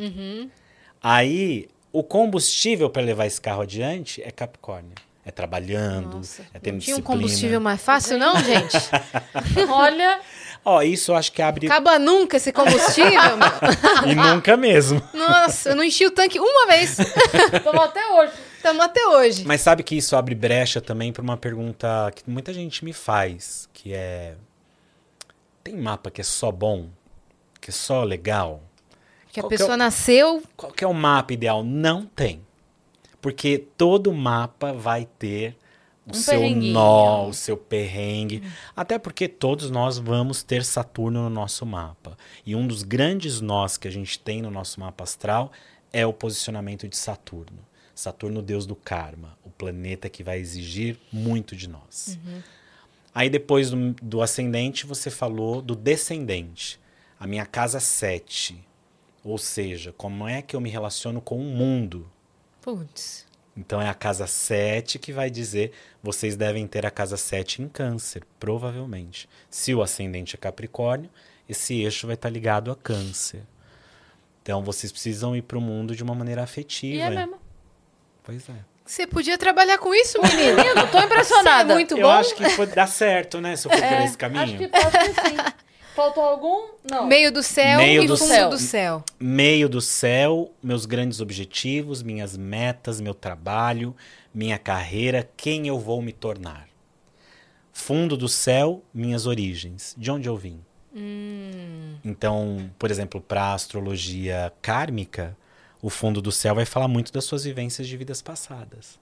Aí, o combustível para levar esse carro adiante é Capricórnio. É trabalhando, Nossa, é tendo não tinha um disciplina. combustível mais fácil, não, gente? Olha, Ó, isso eu acho que abre Acaba nunca esse combustível, meu. e nunca mesmo. Nossa, eu não enchi o tanque uma vez. tomou até hoje. Estamos até hoje. Mas sabe que isso abre brecha também para uma pergunta que muita gente me faz, que é tem mapa que é só bom, que é só legal? Que a Qual que é pessoa o- nasceu. Qual que é o mapa ideal? Não tem. Porque todo mapa vai ter o Um seu nó, o seu perrengue. Até porque todos nós vamos ter Saturno no nosso mapa. E um dos grandes nós que a gente tem no nosso mapa astral é o posicionamento de Saturno. Saturno, deus do karma, o planeta que vai exigir muito de nós. Aí depois do, do ascendente, você falou do descendente. A minha casa 7. Ou seja, como é que eu me relaciono com o mundo? Putz. Então é a casa 7 que vai dizer, vocês devem ter a casa 7 em câncer, provavelmente. Se o ascendente é Capricórnio, esse eixo vai estar ligado a câncer. Então vocês precisam ir para o mundo de uma maneira afetiva. E é mesmo. Pois é. Você podia trabalhar com isso, menino? Tô impressionada. Isso é muito eu bom. acho que pode dar certo, né? Se eu for por É, esse caminho. Acho que pode ser sim. Faltou algum? Não. Meio do céu Meio e do fundo céu. do céu. meio do céu, meus grandes objetivos, minhas metas, meu trabalho, minha carreira, quem eu vou me tornar. Fundo do céu, minhas origens, de onde eu vim. Então, por exemplo, para a astrologia kármica, o fundo do céu vai falar muito das suas vivências de vidas passadas.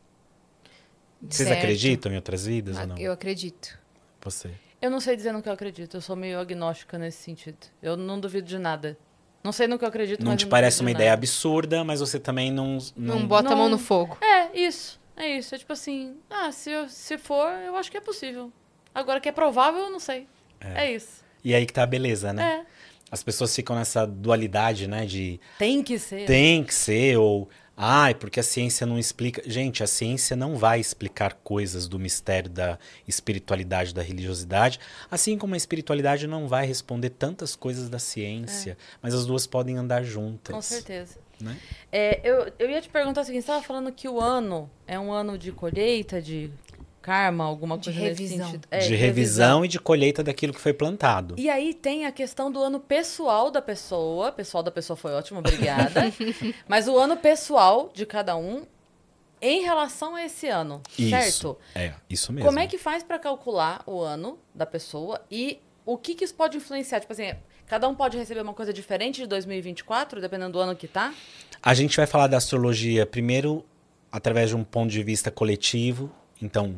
Vocês Certo. acreditam em outras vidas Ah, ou não? Eu acredito. Você. Eu não sei dizer no que eu acredito. Eu sou meio agnóstica nesse sentido. Eu não duvido de nada. Não sei no que eu acredito, Não mas te não parece uma de ideia nada. absurda, mas você também não. Não, Não, bota a mão no fogo. É, isso. É isso. É tipo assim, ah, se, eu- se for, eu acho que é possível. Agora que é provável, eu não sei. É, isso. E aí que tá a beleza, né? É. As pessoas ficam nessa dualidade, né? De Tem que ser. tem que ser, ou ai, porque a ciência não explica. Gente, a ciência não vai explicar coisas do mistério da espiritualidade, da religiosidade, assim como a espiritualidade não vai responder tantas coisas da ciência, mas as duas podem andar juntas. Com certeza. Né? É, eu, eu ia te perguntar o seguinte, você estava falando que o ano é um ano de colheita, de karma, alguma De coisa revisão. nesse sentido. É, de revisão e de colheita daquilo que foi plantado. E aí tem a questão do ano pessoal da pessoa. Pessoal da pessoa foi ótimo, obrigada. Mas o ano pessoal de cada um em relação a esse ano, Isso. certo? É, isso mesmo. Como é que faz para calcular o ano da pessoa e o que, que isso pode influenciar? Tipo assim, cada um pode receber uma coisa diferente de 2024, dependendo do ano que tá? A gente vai falar da astrologia primeiro através de um ponto de vista coletivo. Então,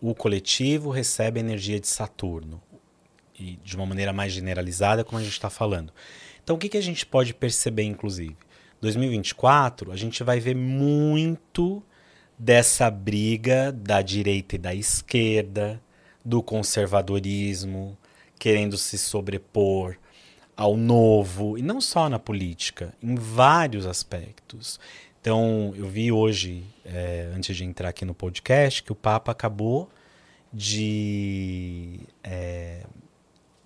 o coletivo recebe a energia de Saturno. E de uma maneira mais generalizada, como a gente está falando. Então, o que, que a gente pode perceber, inclusive? 2024, a gente vai ver muito dessa briga da direita e da esquerda, do conservadorismo, querendo se sobrepor ao novo, e não só na política, em vários aspectos. Então, eu vi hoje, é, antes de entrar aqui no podcast, que o Papa acabou de é,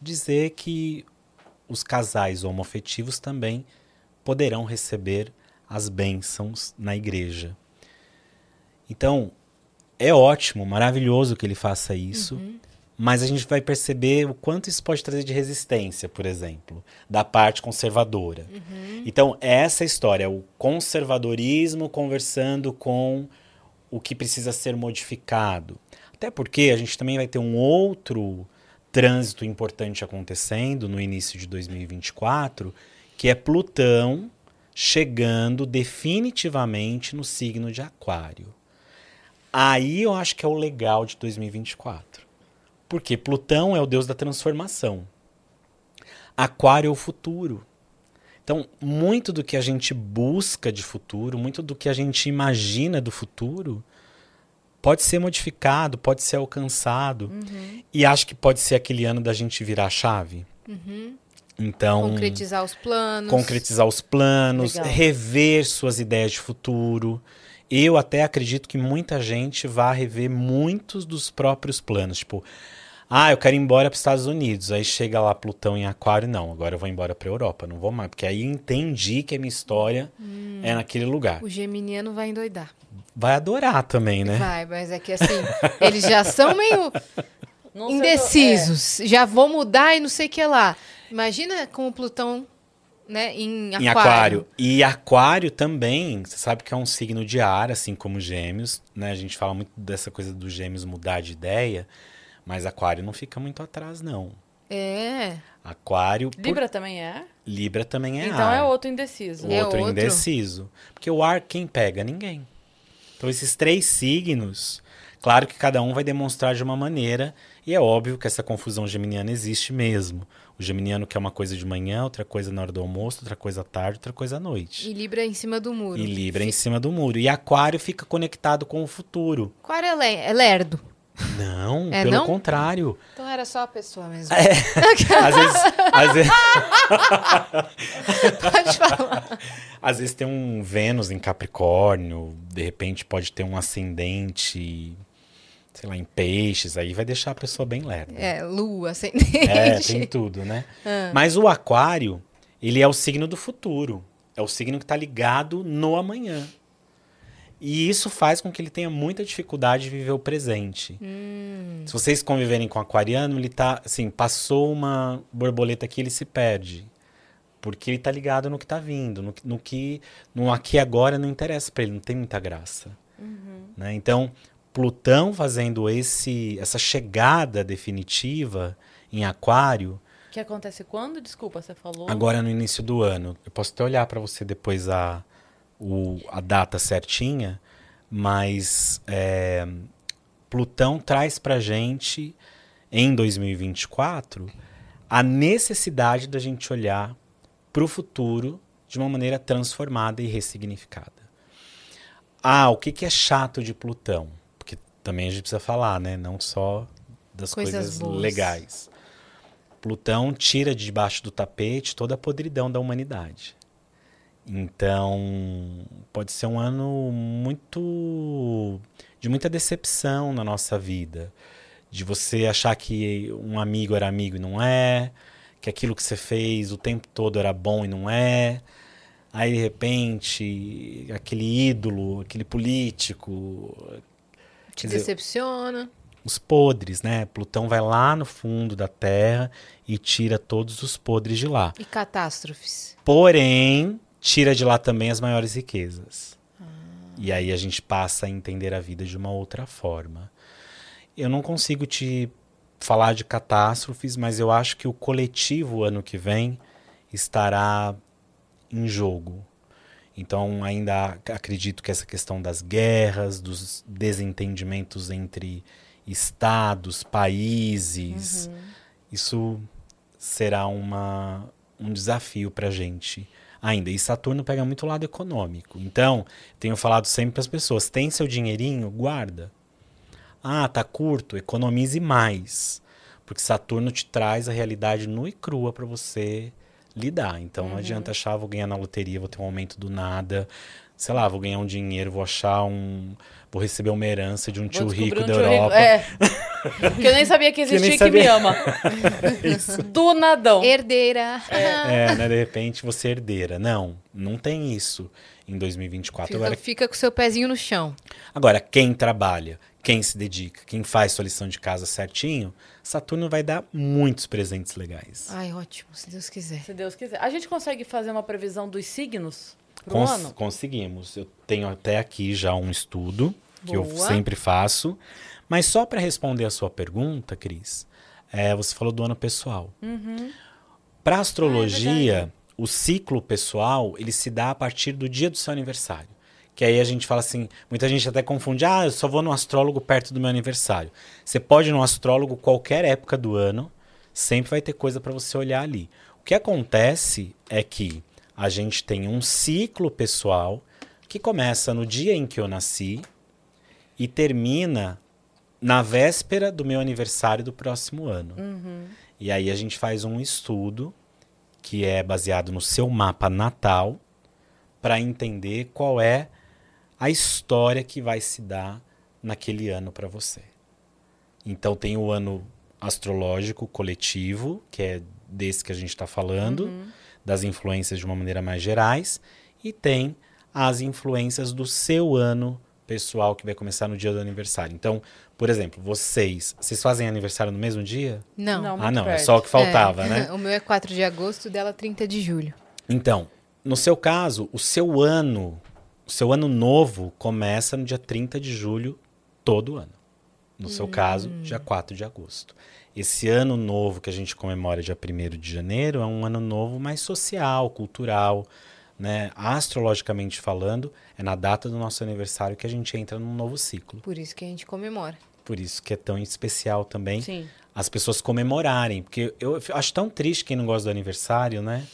dizer que os casais homoafetivos também poderão receber as bênçãos na igreja. Então, é ótimo, maravilhoso que ele faça isso, uhum. Mas a gente vai perceber o quanto isso pode trazer de resistência, por exemplo, da parte conservadora. Uhum. Então, essa história, o conservadorismo conversando com o que precisa ser modificado. Até porque a gente também vai ter um outro trânsito importante acontecendo no início de 2024, que é Plutão chegando definitivamente no signo de Aquário. Aí eu acho que é o legal de 2024. Porque Plutão é o deus da transformação. Aquário é o futuro. Então, muito do que a gente busca de futuro, muito do que a gente imagina do futuro, pode ser modificado, pode ser alcançado. Uhum. E acho que pode ser aquele ano da gente virar a chave. Uhum. Então, concretizar os planos. Concretizar os planos, Legal. rever suas ideias de futuro. Eu até acredito que muita gente vá rever muitos dos próprios planos. Tipo, ah, eu quero ir embora para os Estados Unidos. Aí chega lá Plutão em Aquário, não, agora eu vou embora para Europa, não vou mais. Porque aí entendi que a minha história hum, é naquele lugar. O geminiano vai endoidar. Vai adorar também, né? Vai, mas é que assim, eles já são meio não indecisos. É. Já vou mudar e não sei o que lá. Imagina com o Plutão né, em aquário. Em aquário. E aquário também, você sabe que é um signo de ar, assim como gêmeos, né? A gente fala muito dessa coisa dos gêmeos mudar de ideia, mas aquário não fica muito atrás, não. É. Aquário. Libra por... também é? Libra também é então ar. é outro indeciso. O é outro, outro indeciso. Porque o ar, quem pega? Ninguém. Então, esses três signos, claro que cada um vai demonstrar de uma maneira, e é óbvio que essa confusão geminiana existe mesmo. O geminiano quer uma coisa de manhã, outra coisa na hora do almoço, outra coisa à tarde, outra coisa à noite. E Libra em cima do muro. E Libra em cima do muro. E Aquário fica conectado com o futuro. Aquário é, le é lerdo. Não, é, pelo não? contrário. Então era só a pessoa mesmo. É. às vezes. Às vezes... pode falar. Às vezes tem um Vênus em Capricórnio, de repente pode ter um ascendente sei lá, em peixes, aí vai deixar a pessoa bem lerda. É, lua, ascendente. É, tem tudo, né? Ah. Mas o aquário, ele é o signo do futuro. É o signo que está ligado no amanhã. E isso faz com que ele tenha muita dificuldade de viver o presente. Hum. Se vocês conviverem com o aquariano, ele tá, assim, passou uma borboleta aqui, ele se perde. Porque ele tá ligado no que tá vindo, no, no que no aqui agora não interessa para ele, não tem muita graça. Uhum. Né? Então, Plutão fazendo esse, essa chegada definitiva em Aquário. Que acontece quando? Desculpa, você falou. Agora no início do ano. Eu posso até olhar para você depois a, o, a data certinha, mas é, Plutão traz para gente em 2024 a necessidade da gente olhar para o futuro de uma maneira transformada e ressignificada. Ah, o que, que é chato de Plutão? também a gente precisa falar, né? Não só das coisas, coisas legais. Plutão tira de debaixo do tapete toda a podridão da humanidade. Então, pode ser um ano muito de muita decepção na nossa vida, de você achar que um amigo era amigo e não é, que aquilo que você fez o tempo todo era bom e não é. Aí de repente, aquele ídolo, aquele político, te dizer, decepciona. Os podres, né? Plutão vai lá no fundo da Terra e tira todos os podres de lá. E catástrofes. Porém, tira de lá também as maiores riquezas. Ah. E aí a gente passa a entender a vida de uma outra forma. Eu não consigo te falar de catástrofes, mas eu acho que o coletivo ano que vem estará em jogo. Então, ainda acredito que essa questão das guerras, dos desentendimentos entre estados, países, uhum. isso será uma, um desafio para a gente ainda. E Saturno pega muito o lado econômico. Então, tenho falado sempre para as pessoas: tem seu dinheirinho, guarda. Ah, tá curto, economize mais. Porque Saturno te traz a realidade nua e crua para você lidar. Então não adianta achar, vou ganhar na loteria, vou ter um aumento do nada. Sei lá, vou ganhar um dinheiro, vou achar um. Vou receber uma herança de um tio Vou rico descobrir da um tio rico- Europa. É. que eu nem sabia que existia e que sabia. me ama. Do nadão. Herdeira. É, né? De repente você é herdeira. Não, não tem isso em 2024. Fica, Agora, fica com seu pezinho no chão. agora, quem trabalha, quem se dedica, quem faz sua lição de casa certinho, Saturno vai dar muitos presentes legais. Ai, ótimo, se Deus quiser. Se Deus quiser. A gente consegue fazer uma previsão dos signos Cons-? Conseguimos. Eu tenho até aqui já um estudo que eu Boa. sempre faço. Mas só para responder a sua pergunta, Cris, é, você falou do ano pessoal. Uhum. Para Ah, astrologia, o ciclo pessoal ele se dá a partir do dia do seu aniversário. Que aí a gente fala assim, muita gente até confunde, ah, eu só vou no astrólogo perto do meu aniversário. Você pode ir no astrólogo qualquer época do ano, sempre vai ter coisa para você olhar ali. O que acontece é que a gente tem um ciclo pessoal que começa no dia em que eu nasci e termina na véspera do meu aniversário do próximo ano. E aí a gente faz um estudo que é baseado no seu mapa natal para entender qual é a história que vai se dar naquele ano para você. Então tem o ano astrológico coletivo, que é desse que a gente está falando, das influências de uma maneira mais gerais, e tem as influências do seu ano pessoal que vai começar no dia do aniversário. Então, por exemplo, vocês, vocês fazem aniversário no mesmo dia? Não. Não. ah, não, é perto. só o que faltava, É. né? O meu é 4 de agosto, o dela 30 de julho. Então, no seu caso, o seu ano, o seu ano novo começa no dia 30 de julho todo ano. No seu caso, dia 4 de agosto. Esse ano novo que a gente comemora dia 1 de janeiro é um ano novo mais social, cultural, né? Astrologicamente falando, é na data do nosso aniversário que a gente entra num novo ciclo. Por isso que a gente comemora. Por isso que é tão especial também Sim. as pessoas comemorarem. Porque eu acho tão triste quem não gosta do aniversário, né?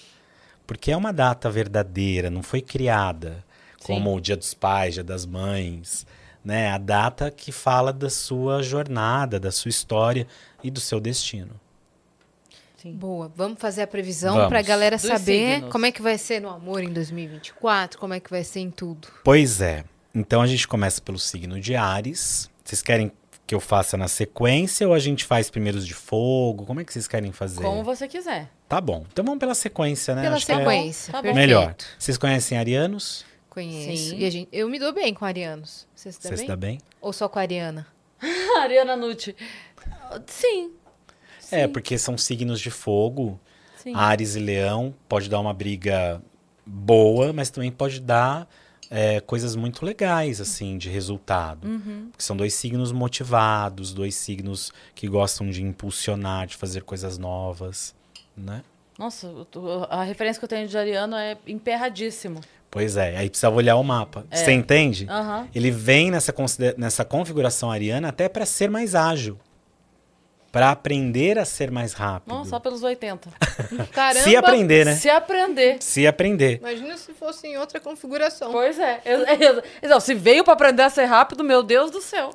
Porque é uma data verdadeira, não foi criada como o Dia dos Pais, Dia das Mães, né? A data que fala da sua jornada, da sua história e do seu destino. Sim. Boa, vamos fazer a previsão Vamos. pra galera Dos saber signos. como é que vai ser no amor em 2024, como é que vai ser em tudo. Pois é. Então a gente começa pelo signo de Ares. Vocês querem que eu faça na sequência ou a gente faz primeiros de fogo? Como é que vocês querem fazer? Como você quiser. Tá bom. Então vamos pela sequência, né? Pela Acho que é sequência. Tá bom. perfeito. melhor. Vocês conhecem arianos? Conheço. Sim. E a gente, eu me dou bem com arianos. Você se dá Você bem? se dá bem? Ou só com a Ariana? Ariana Nucci. Sim. É, porque são signos de fogo. Sim. Ares e Leão pode dar uma briga boa, mas também pode dar é, coisas muito legais, assim, de resultado. Uhum. Porque são dois signos motivados, dois signos que gostam de impulsionar, de fazer coisas novas, né? Nossa, a referência que eu tenho de Ariano é emperradíssimo. Pois é, aí precisava olhar o mapa. É. Você entende? Aham. Ele vem nessa, nessa configuração ariana até para ser mais ágil. Para aprender a ser mais rápido. Não, só pelos 80. Caramba! Se aprender, né? Se aprender. Se aprender. Imagina se fosse em outra configuração. Pois é. Eu- eu- Não, se veio pra aprender a ser rápido, meu Deus do céu.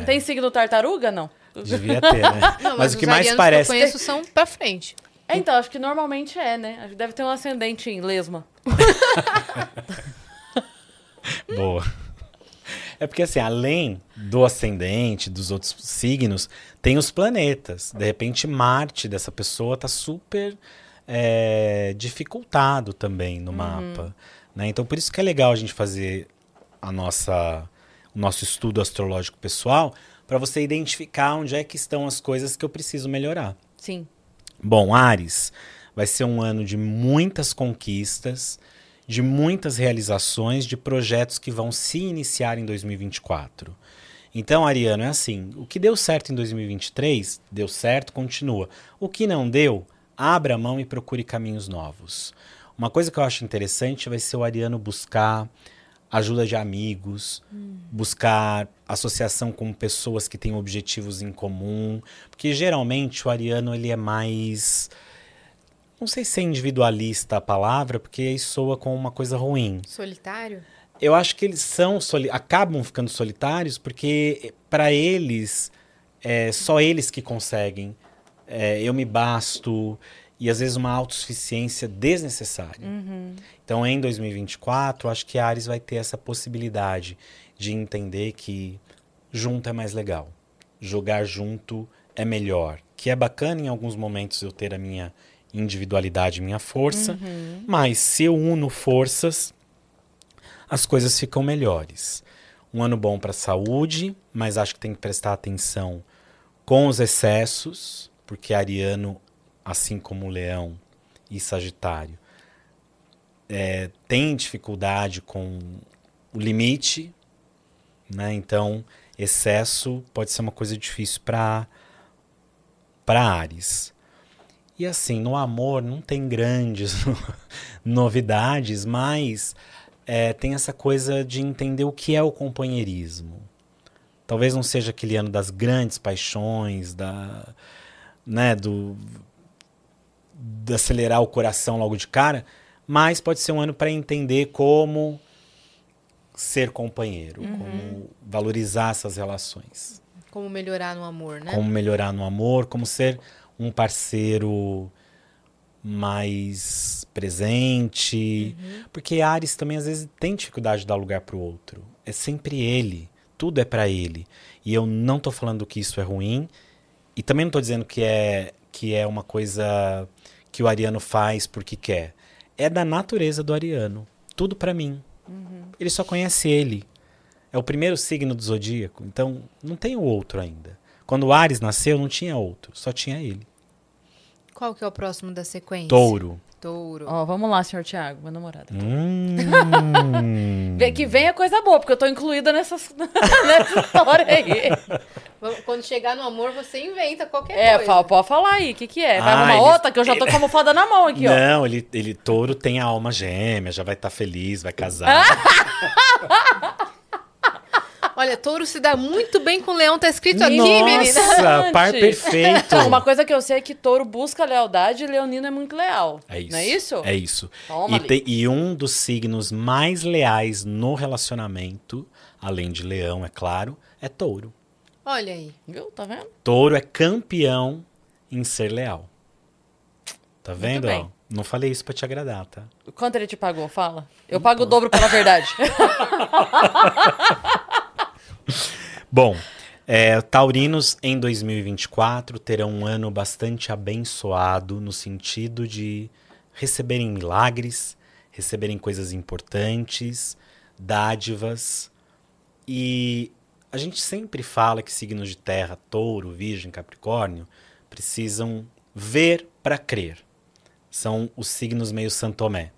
É. Tem signo tartaruga? Não. Devia ter, né? Não, mas, o que os mais parece. que eu conheço são pra frente. É, então, acho que normalmente é, né? Acho que deve ter um ascendente em lesma. Boa. É porque, assim, além do ascendente, dos outros signos, tem os planetas. De repente, Marte dessa pessoa tá super é, dificultado também no mapa. Né? Então, por isso que é legal a gente fazer a nossa, o nosso estudo astrológico pessoal para você identificar onde é que estão as coisas que eu preciso melhorar. Sim. Bom, Ares, vai ser um ano de muitas conquistas, de muitas realizações, de projetos que vão se iniciar em 2024. Então, Ariano, é assim: o que deu certo em 2023, deu certo, continua. O que não deu, abra a mão e procure caminhos novos. Uma coisa que eu acho interessante vai ser o Ariano buscar ajuda de amigos, buscar associação com pessoas que têm objetivos em comum, porque geralmente o ariano ele é mais Não sei se é individualista a palavra, porque isso soa como uma coisa ruim. Solitário? Eu acho que eles são soli- acabam ficando solitários porque para eles é só eles que conseguem. É, eu me basto e às vezes uma autossuficiência desnecessária. Então em 2024 acho que a Ares vai ter essa possibilidade de entender que junto é mais legal, jogar junto é melhor, que é bacana em alguns momentos eu ter a minha individualidade, minha força, mas se eu uno forças as coisas ficam melhores. Um ano bom para a saúde, mas acho que tem que prestar atenção com os excessos, porque Ariano, assim como Leão e Sagitário, é, tem dificuldade com o limite, né? Então, excesso pode ser uma coisa difícil para para Ares. E assim, no amor não tem grandes novidades, mas é, tem essa coisa de entender o que é o companheirismo. Talvez não seja aquele ano das grandes paixões, da, né, do de acelerar o coração logo de cara, mas pode ser um ano para entender como ser companheiro, como valorizar essas relações Como melhorar no amor, né? como melhorar no amor, como ser um parceiro mais presente. Porque Ares também às vezes tem dificuldade de dar lugar para o outro. É sempre ele, tudo é para ele. E eu não tô falando que isso é ruim e também não tô dizendo que é que é uma coisa que o ariano faz porque quer. É da natureza do ariano, tudo para mim. Ele só conhece ele. É o primeiro signo do zodíaco, então não tem o outro ainda. Quando o Ares nasceu, não tinha outro, só tinha ele. Qual que é o próximo da sequência? Touro. Touro. Ó, vamos lá, senhor Tiago, meu namorado. Hum. Vê Que venha coisa boa, porque eu tô incluída nessas, nessa história aí. Quando chegar no amor, você inventa qualquer É, coisa. fala, pode falar aí, o que que é? Vai Ah, arrumar ele- outra, que eu já tô com a almofada na mão aqui, ó. Não, ele, ele touro tem a alma gêmea, já vai estar feliz, vai casar. Olha, touro se dá muito bem com leão, tá escrito aqui, menina. Nossa, par perfeito. Uma coisa que eu sei é que touro busca lealdade e leonino é muito leal. É isso. Não é isso? É isso. Toma E, tem- e um dos signos mais leais no relacionamento, além de leão, é claro, é touro. Olha aí. Viu? Tá vendo? Touro é campeão em ser leal. Tá vendo? ó? Não falei isso pra te agradar, tá? Quanto ele te pagou? Fala. Eu pago o dobro pela verdade. Bom, é, taurinos em 2024 terão um ano bastante abençoado no sentido de receberem milagres, receberem coisas importantes, dádivas. E a gente sempre fala que signos de terra, touro, virgem, capricórnio, precisam ver para crer. São os signos meio santomé.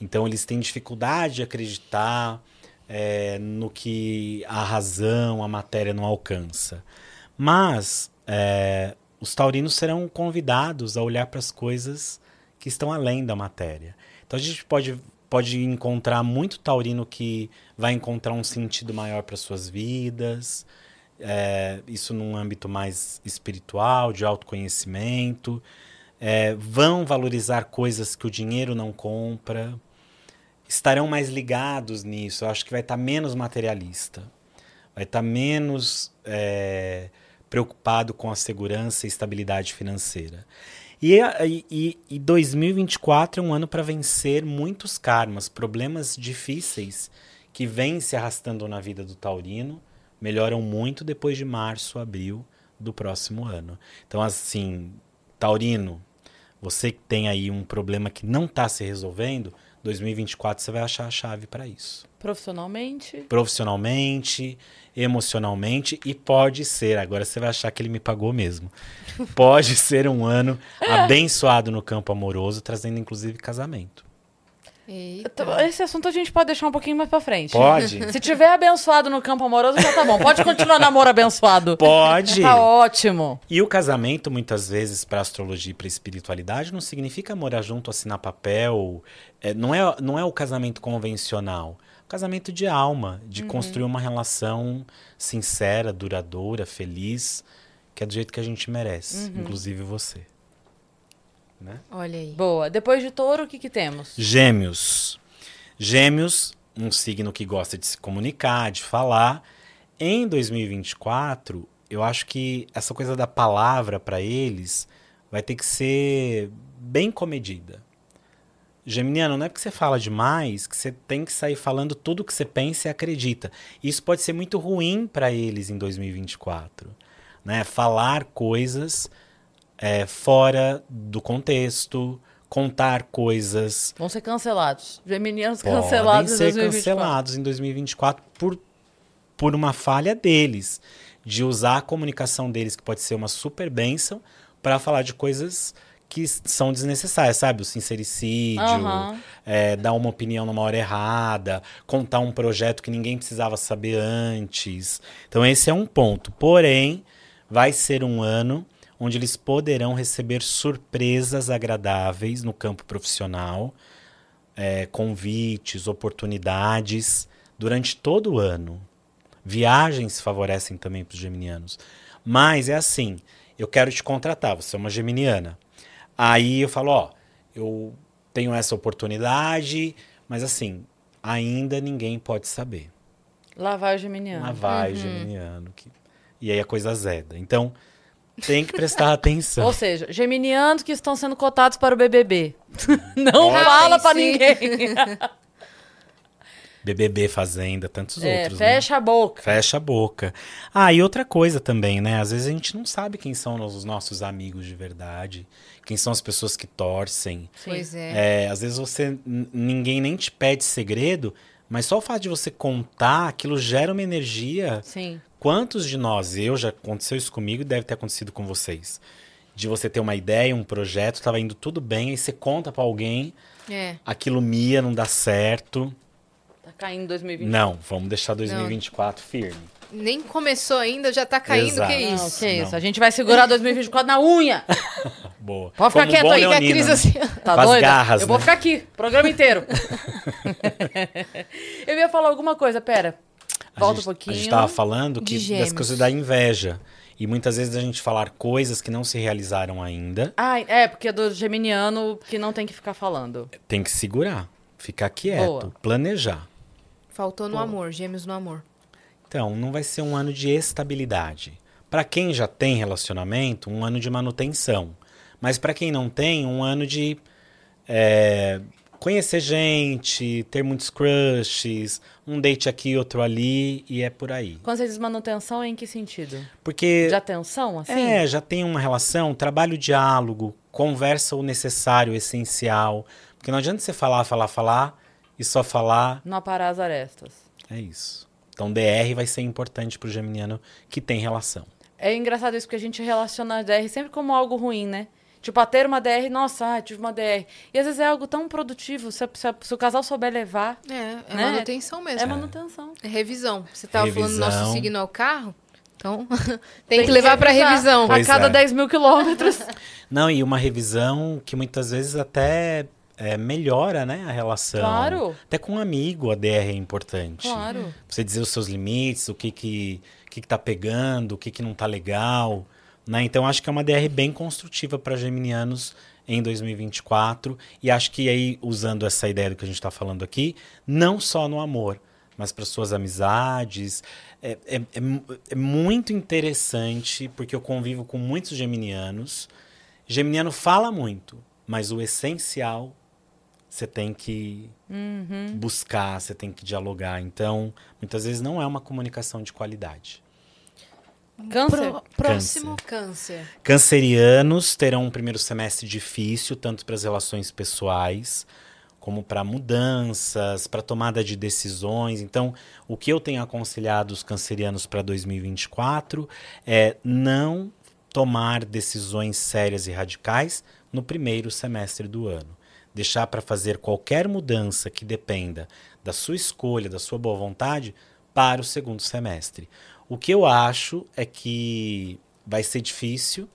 Então eles têm dificuldade de acreditar é, no que a razão, a matéria não alcança. Mas é, os taurinos serão convidados a olhar para as coisas que estão além da matéria. Então a gente pode, pode encontrar muito taurino que vai encontrar um sentido maior para suas vidas, é, isso num âmbito mais espiritual, de autoconhecimento. É, vão valorizar coisas que o dinheiro não compra estarão mais ligados nisso. Eu acho que vai estar menos materialista, vai estar menos é, preocupado com a segurança e estabilidade financeira. E, e, e 2024 é um ano para vencer muitos karmas, problemas difíceis que vêm se arrastando na vida do taurino, melhoram muito depois de março, abril do próximo ano. Então, assim, taurino, você que tem aí um problema que não está se resolvendo, 2024 você vai achar a chave para isso. Profissionalmente. Profissionalmente, emocionalmente e pode ser, agora você vai achar que ele me pagou mesmo. Pode ser um ano abençoado no campo amoroso, trazendo inclusive casamento. Eita. Então, Esse assunto a gente pode deixar um pouquinho mais pra frente. Pode? Se tiver abençoado no campo amoroso, já tá bom. Pode continuar namoro abençoado. Pode. Tá ótimo. E o casamento, muitas vezes, para astrologia e para espiritualidade, não significa morar junto, assinar papel. É, não, é, não é o casamento convencional. O casamento de alma, de construir uma relação sincera, duradoura, feliz, que é do jeito que a gente merece, inclusive você. Né? Olha aí. Boa. Depois de touro, o que que temos? Gêmeos. Gêmeos, um signo que gosta de se comunicar, de falar. Em 2024, eu acho que essa coisa da palavra para eles vai ter que ser bem comedida. Geminiano, não é porque você fala demais que você tem que sair falando tudo que você pensa e acredita. Isso pode ser muito ruim para eles em 2024. Né? Falar coisas é, fora do contexto, contar coisas. Vão ser cancelados. Geminianos Podem cancelados em ser 2024. cancelados em 2024 por, por uma falha deles. De usar a comunicação deles, que pode ser uma super bênção, para falar de coisas que são desnecessárias, sabe? O sincericídio, Aham. é, dar uma opinião numa hora errada, contar um projeto que ninguém precisava saber antes. Então, esse é um ponto. Porém, vai ser um ano onde eles poderão receber surpresas agradáveis no campo profissional, é, convites, oportunidades durante todo o ano. Viagens favorecem também para os geminianos. Mas é assim, eu quero te contratar, você é uma geminiana. Aí eu falo, ó, eu tenho essa oportunidade, mas assim, ainda ninguém pode saber. Lá vai o geminiano. Lá vai o geminiano. Que... E aí a coisa zeda. Então, tem que prestar atenção. Ou seja, geminianos que estão sendo cotados para o BBB. Não Ah, fala para ninguém. BBB Fazenda, tantos É, outros. né? fecha a boca. Fecha a boca. Ah, e outra coisa também, né? Às vezes a gente não sabe quem são os nossos amigos de verdade, quem são as pessoas que torcem. Pois é. É, às vezes você ninguém nem te pede segredo, mas só o fato de você contar, aquilo gera uma energia. Sim. Quantos de nós, eu já aconteceu isso comigo e deve ter acontecido com vocês. De você ter uma ideia, um projeto, estava indo tudo bem, aí você conta pra alguém, É. aquilo mia, não dá certo. Tá caindo 2020. Não, vamos deixar 2024 firme. Nem começou ainda, já tá caindo, Exato. que Não, isso? que isso. Não. A gente vai segurar 2024 na unha. Boa. Pode ficar Como quieto aí, que a leonino, Cris né? assim. Tá as doida? garras, Eu vou né? ficar aqui, programa inteiro. eu ia falar alguma coisa, pera. A Volta gente, um pouquinho. A gente tava falando que das coisas da inveja. E muitas vezes a gente falar coisas que não se realizaram ainda, Ah, é, porque é do geminiano que não tem que ficar falando. tem que segurar, ficar quieto, Boa. planejar. Faltou no amor, gêmeos no amor. Então, não vai ser um ano de estabilidade. Para quem já tem relacionamento, um ano de manutenção. Mas para quem não tem, um ano de é, conhecer gente, ter muitos crushes, um date aqui, outro ali, e é por aí. Quando você diz manutenção, em que sentido? Porque De atenção, assim? É, já tem uma relação, trabalho o diálogo, conversa o necessário, o essencial. Porque não adianta você falar, falar, falar e só falar. Não aparar as arestas. É isso. Então, DR vai ser importante pro geminiano que tem relação. É engraçado isso, porque a gente relaciona a DR sempre como algo ruim, né? Tipo, a ter uma DR, nossa, ah, tive uma DR. E às vezes é algo tão produtivo, se, a- se a- se o casal souber levar, É, é Né? manutenção mesmo. é manutenção. É revisão. Você tava falando do nosso Revisão. signo ao carro? Então, tem, que levar pra revisar revisão. A Pois cada é. 10 mil quilômetros. Não, e uma revisão que muitas vezes até é, melhora né, a relação. Claro. Até com um amigo a DR é importante. Claro. Você dizer os seus limites, o que que, o que, que tá pegando, o que, que não tá legal. Né? Então, acho que é uma DR bem construtiva para geminianos em 2024. E acho que aí, usando essa ideia do que a gente está falando aqui, não só no amor, mas para suas amizades. É, é, é é muito interessante, porque eu convivo com muitos geminianos. Geminiano fala muito, mas o essencial você tem que buscar, você tem que dialogar. Então, muitas vezes não é uma comunicação de qualidade. Câncer? Pro- próximo câncer. Cancerianos terão um primeiro semestre difícil, tanto para as relações pessoais, como para mudanças, para tomada de decisões. Então, o que eu tenho aconselhado os cancerianos para 2024 é não tomar decisões sérias e radicais no primeiro semestre do ano. Deixar para fazer qualquer mudança que dependa da sua escolha, da sua boa vontade, para o segundo semestre. O que eu acho é que vai ser difícil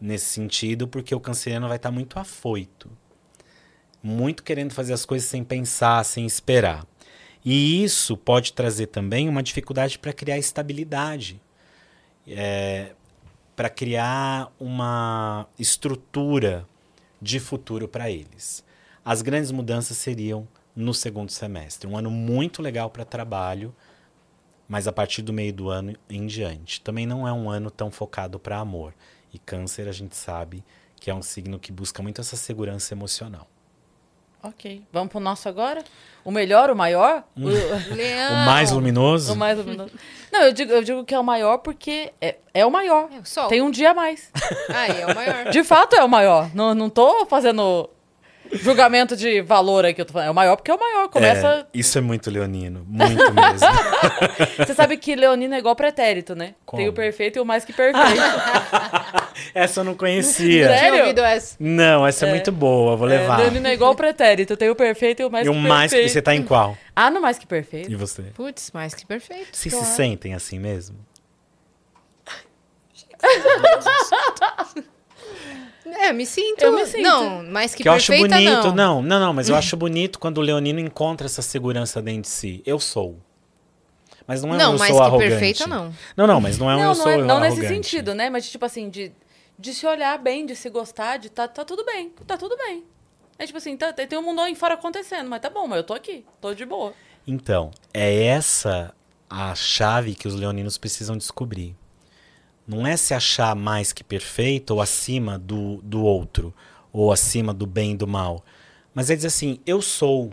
nesse sentido, porque o canceriano vai estar muito afoito. Muito querendo fazer as coisas sem pensar, sem esperar. E isso pode trazer também uma dificuldade para criar estabilidade. É, para criar uma estrutura de futuro para eles. As grandes mudanças seriam no segundo semestre. Um ano muito legal para trabalho, mas a partir do meio do ano em diante. Também não é um ano tão focado para amor. E Câncer, a gente sabe que é um signo que busca muito essa segurança emocional. Ok. Vamos pro nosso agora? O melhor, o maior? O, Leão. O mais luminoso? o mais luminoso. Não, eu digo, eu digo que é o maior porque é, é o maior. É o sol. Tem um dia a mais. Aí, é o maior. De fato é o maior. Não, não tô fazendo julgamento de valor aqui. Eu tô falando. É o maior porque é o maior. Começa. É, isso é muito leonino. Muito mesmo. Você sabe que leonino é igual pretérito, né? Como? Tem o perfeito e o mais que perfeito. essa eu não conhecia. Sério? Tinha ouvido essa. Não, essa é, muito boa. Vou É, levar. leonino é igual o pretérito. Tem o perfeito e o mais e que o perfeito. mais que você tá em qual? Ah, no mais que perfeito. E você? Putz, mais que perfeito. Vocês se sentem assim mesmo? É, me sinto. Eu me sinto. Não, mais que, Que eu acho perfeita, bonito. não. Não, não, não, mas eu acho bonito quando o leonino encontra essa segurança dentro de si. Eu sou. Mas não é um Não, eu mais sou que arrogante. perfeita, não. Não, não, mas não é um Não, eu não, sou é- não nesse arrogante. sentido, né? Mas tipo assim, de, de se olhar bem, de se gostar, de tá, tá tudo bem. Tá tudo bem. É tipo assim, tá- tem um mundo aí fora acontecendo, mas tá bom, mas eu tô aqui, tô de boa. Então, é essa a chave que os leoninos precisam descobrir. Não é se achar mais que perfeito ou acima do, do outro, ou acima do bem e do mal. Mas é dizer assim, eu sou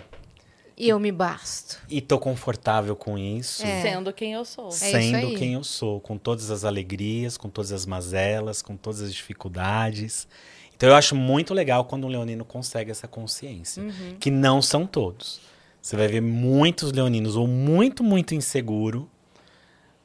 E eu me basto. e tô confortável com isso. É. Sendo quem eu sou. É isso sendo quem eu sou, com todas as alegrias, com todas as mazelas, com todas as dificuldades. Então eu acho muito legal quando um leonino consegue essa consciência, Uhum. que não são todos. Você vai ver muitos leoninos ou muito, muito inseguro,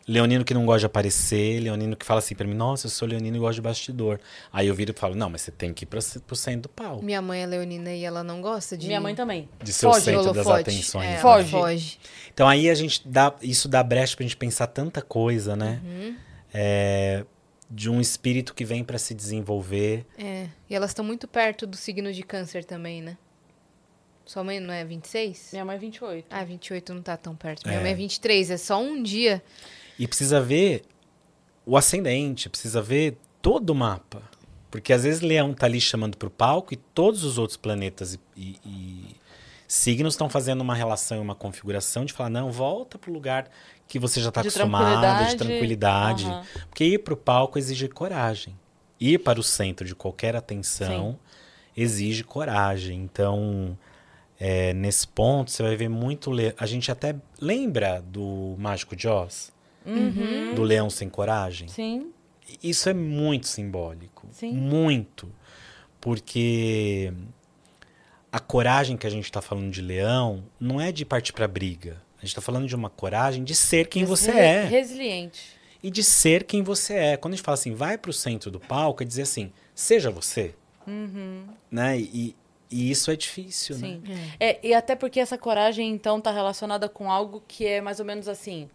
leonino que não gosta de aparecer, leonino que fala assim pra mim, nossa, eu sou leonino e gosto de bastidor. Aí eu viro e falo, não, mas você tem que ir pra, pro centro do pau. Minha mãe é leonina e ela não gosta de... Minha mãe também. De ser o Foge, centro das holofote. atenções. É, né? ela Foge. foge. Então aí a gente dá, isso dá brecha pra gente pensar tanta coisa, né? Uhum. É, de um espírito que vem pra se desenvolver. É. E elas estão muito perto do signo de câncer também, né? Sua mãe não é 26? Minha mãe é 28. Ah, 28 não tá tão perto. Minha É. mãe é 23, é só um dia. E precisa ver o ascendente, precisa ver todo o mapa. Porque às vezes Leão tá ali chamando pro palco e todos os outros planetas e, e- e signos estão fazendo uma relação e uma configuração de falar, não, volta pro lugar que você já está acostumado, de tranquilidade. Aham. Porque ir pro palco exige coragem. Ir para o centro de qualquer atenção exige coragem. Então, é, nesse ponto, você vai ver muito. Le... A gente até lembra do Mágico de Oz? Do Leão Sem Coragem? Sim. Isso é muito simbólico. Sim. Muito. Porque a coragem que a gente está falando de leão não é de partir para briga. A gente está falando de uma coragem de ser quem você é. Resiliente. E de ser quem você é. Quando a gente fala assim, vai para o centro do palco, é dizer assim, seja você. Né? E, e isso é difícil, né? Sim. É, e até porque essa coragem, então, tá relacionada com algo que é mais ou menos assim.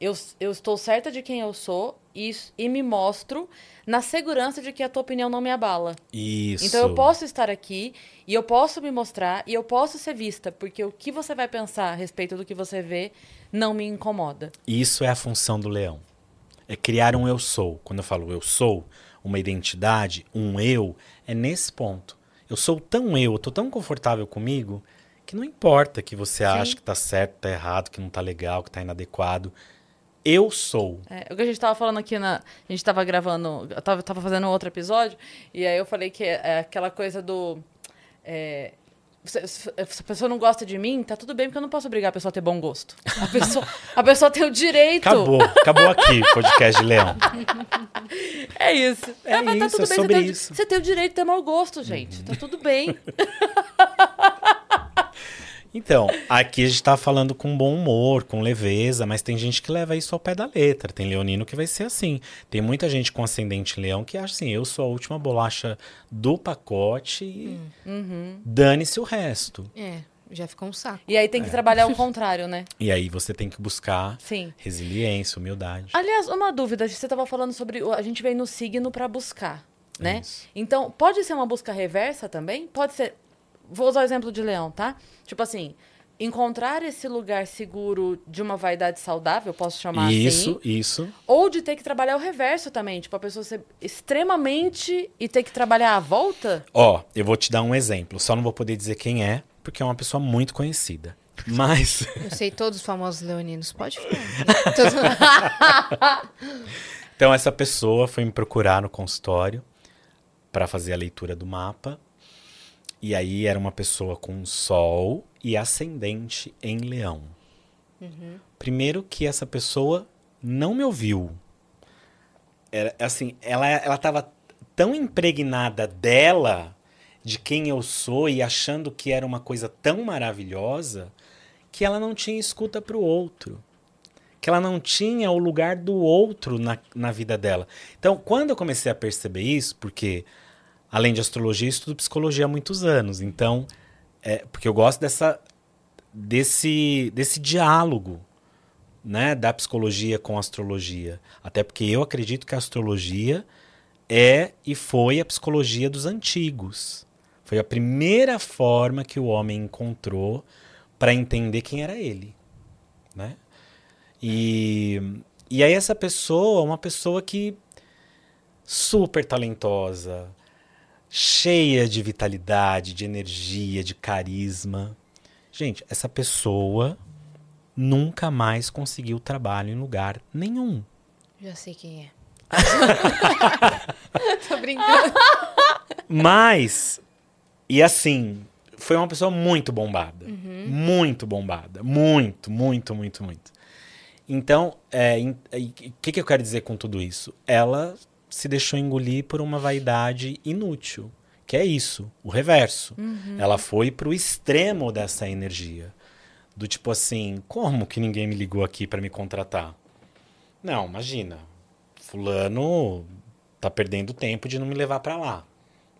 Eu, eu estou certa de quem eu sou e, e me mostro na segurança de que a tua opinião não me abala. Isso. Então eu posso estar aqui e eu posso me mostrar e eu posso ser vista, porque o que você vai pensar a respeito do que você vê não me incomoda. Isso é a função do leão. É criar um eu sou. Quando eu falo eu sou, uma identidade, um eu, é nesse ponto. Eu sou tão eu, eu tô tão confortável comigo, que não importa que você ache que tá certo, tá errado, que não tá legal, que tá inadequado. Eu sou. É, o que a gente tava falando aqui na. A gente tava gravando. Eu tava, tava fazendo outro episódio, e aí eu falei que é, é aquela coisa do. é, se, se- se a pessoa não gosta de mim, tá tudo bem, porque eu não posso obrigar a pessoa a ter bom gosto. A pessoa, a pessoa tem o direito. Acabou, acabou aqui o podcast de leão. É isso. É mas isso, é você sobre tem, o- isso. Você tem o direito de ter mau gosto, gente. Tá tudo bem. Então, aqui a gente tá falando com bom humor, com leveza, mas tem gente que leva isso ao pé da letra. Tem leonino que vai ser assim. Tem muita gente com ascendente leão que acha assim, eu sou a última bolacha do pacote e dane-se o resto. É, já ficou um saco. E aí tem que trabalhar o contrário, né? E aí você tem que buscar Sim. resiliência, humildade. Aliás, uma dúvida. Você estava falando sobre. o- A gente veio no signo para buscar, né? Isso. Então, pode ser uma busca reversa também? Pode ser. Vou usar o exemplo de leão, tá? Tipo assim, encontrar esse lugar seguro de uma vaidade saudável, posso chamar isso, assim. isso. Ou de ter que trabalhar o reverso também. Tipo, a pessoa ser extremamente e ter que trabalhar à volta. Ó, eu vou te dar um exemplo. Só não vou poder dizer quem é, porque é uma pessoa muito conhecida. Mas. Eu sei todos os famosos leoninos. Pode falar. Então, essa pessoa foi me procurar no consultório para fazer a leitura do mapa. E aí era uma pessoa com sol e ascendente em leão. Primeiro que essa pessoa não me ouviu. Era, assim, ela ela estava tão impregnada dela, de quem eu sou e achando que era uma coisa tão maravilhosa, que ela não tinha escuta para o outro que ela não tinha o lugar do outro na, na vida dela. Então, quando eu comecei a perceber isso, porque além de astrologia, eu estudo psicologia há muitos anos, então, é, porque eu gosto dessa, desse, desse diálogo né, da psicologia com a astrologia. Até porque eu acredito que a astrologia é e foi a psicologia dos antigos. Foi a primeira forma que o homem encontrou para entender quem era ele, né? E, e aí essa pessoa, uma pessoa que super talentosa, cheia de vitalidade, de energia, de carisma. Gente, essa pessoa nunca mais conseguiu trabalho em lugar nenhum. Já sei quem é. Tô brincando. Mas, e assim, foi uma pessoa muito bombada. Muito bombada. Muito, muito, muito, muito. Então, é, o que, que eu quero dizer com tudo isso? Ela se deixou engolir por uma vaidade inútil. Que é isso, o reverso. Ela foi pro extremo dessa energia. Do tipo assim, como que ninguém me ligou aqui para me contratar? Não, imagina. Fulano tá perdendo tempo de não me levar para lá,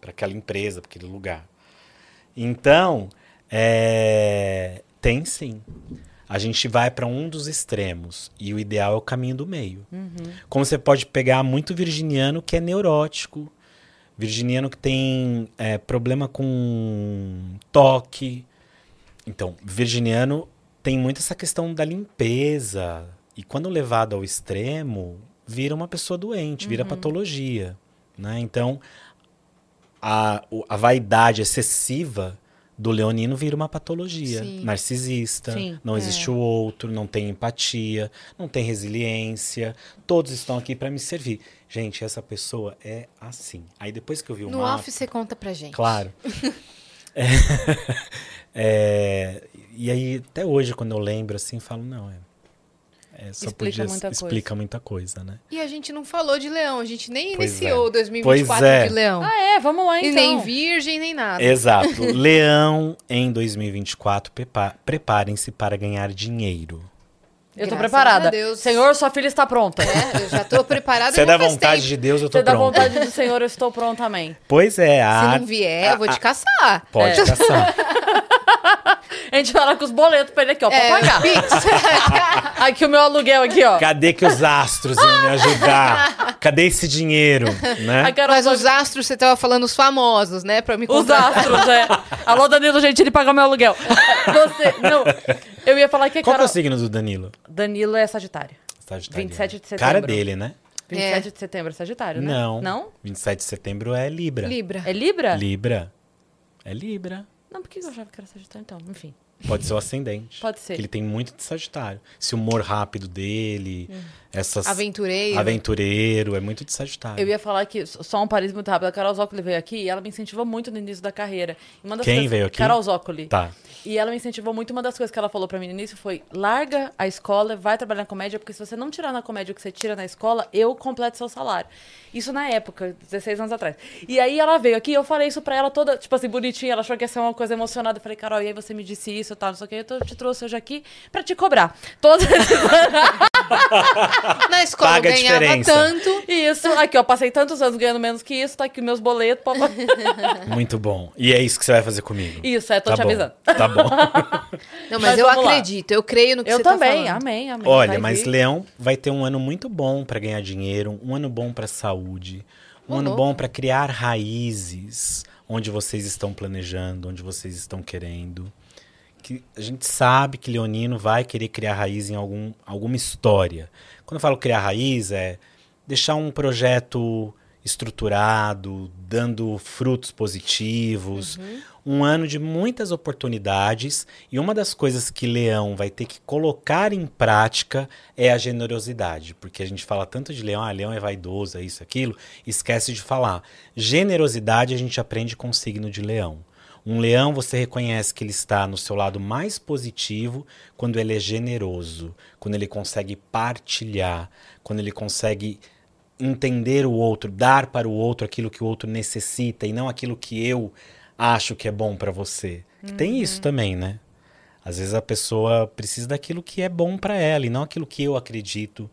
para aquela empresa, para aquele lugar. Então, é, tem sim. A gente vai para um dos extremos e o ideal é o caminho do meio. Como você pode pegar muito virginiano que é neurótico, virginiano que tem é, problema com toque. Então, virginiano tem muito essa questão da limpeza. E quando levado ao extremo, vira uma pessoa doente, vira patologia. Né? Então, a, a vaidade excessiva do leonino vira uma patologia. Sim. Narcisista, Sim, não existe o outro, não tem empatia, não tem resiliência. Todos estão aqui para me servir. Gente, essa pessoa é assim. Aí depois que eu vi o No mapa... off você conta pra gente. Claro. É, é, e aí, até hoje, quando eu lembro assim, falo, não, é. É só Explica podia, muita coisa. explica muita coisa, né? E a gente não falou de leão. A gente nem Pois iniciou é. 2024 Pois é. de leão. Ah, é? Vamos lá E então. nem virgem, nem nada. Exato. Leão em 2024, prepa- preparem-se para ganhar dinheiro. Eu tô Graças preparada. a Deus. Senhor, sua filha está pronta. É, eu já tô preparada é da faz vontade tempo. de Deus, eu tô Você dá pronto. vontade do Senhor, eu estou pronta, amém. Pois é, a Se não vier, eu vou te caçar. Pode É. caçar. A gente vai lá com os boletos pra ele aqui, ó, pra É, pagar. Aqui o meu aluguel aqui, ó. Cadê que os astros iam me ajudar? Cadê esse dinheiro, né? Carol Mas só- os astros, você tava falando os famosos, né? Pra me Os contratar. astros, é. Alô, Danilo Gentili, paga meu aluguel. Você, não, eu ia falar que a Qual que é Carol... o signo do Danilo? Danilo é Sagitário. Sagitariano. 27 de Cara setembro. dele, né? 27 de setembro é Sagitário, né? Não. Não? 27 de setembro é Libra. Libra. É Libra? Libra. É Libra. Não, por que eu achava que era Sagitário, então? Enfim. Pode ser o ascendente. Pode ser. Que ele tem muito de Sagitário. Esse humor rápido dele, essas... Aventureiro. Aventureiro, é muito de Sagitário. Eu ia falar que, só um parênteses muito rápido, a Carol Zócoli veio aqui e ela me incentivou muito no início da carreira. Quem coisas- veio aqui? Carol Zócoli. Tá. E ela me incentivou muito. Uma das coisas que ela falou pra mim no início foi: larga a escola, vai trabalhar na comédia, porque se você não tirar na comédia o que você tira na escola, eu completo seu salário. Isso na época, 16 anos atrás. E aí ela veio aqui, eu falei isso pra ela toda, tipo assim, bonitinha. Ela achou que ia ser uma coisa emocionada. Eu falei, Carol, e aí você me disse isso e tal, não sei o que. Eu te trouxe hoje aqui pra te cobrar. Esses Na escola Paga eu ganhava diferença. tanto. Isso, aqui, ó, passei tantos anos ganhando menos que isso, tá aqui meus boletos. pô, pô. Muito bom. E é isso que você vai fazer comigo. Isso, é, tô tá te bom. avisando. Tá bom. Não, mas, Mas eu vamos lá. acredito, eu creio no que Eu você também, tá falando. amém, amém. Olha, vai mas vir. Leão vai ter um ano muito bom para ganhar dinheiro, um ano bom para saúde, um ano bom para criar raízes onde vocês estão planejando, onde vocês estão querendo. Que a gente sabe que Leonino vai querer criar raiz em algum, alguma história. Quando eu falo criar raiz, é deixar um projeto estruturado, dando frutos positivos. Um ano de muitas oportunidades. E uma das coisas que Leão vai ter que colocar em prática é a generosidade. Porque a gente fala tanto de Leão, ah, Leão é vaidoso, é isso, aquilo, esquece de falar. Generosidade a gente aprende com o signo de Leão. Um leão, você reconhece que ele está no seu lado mais positivo quando ele é generoso, quando ele consegue partilhar, quando ele consegue entender o outro, dar para o outro aquilo que o outro necessita e não aquilo que eu acho que é bom para você. Que tem isso também, né? Às vezes a pessoa precisa daquilo que é bom para ela e não aquilo que eu acredito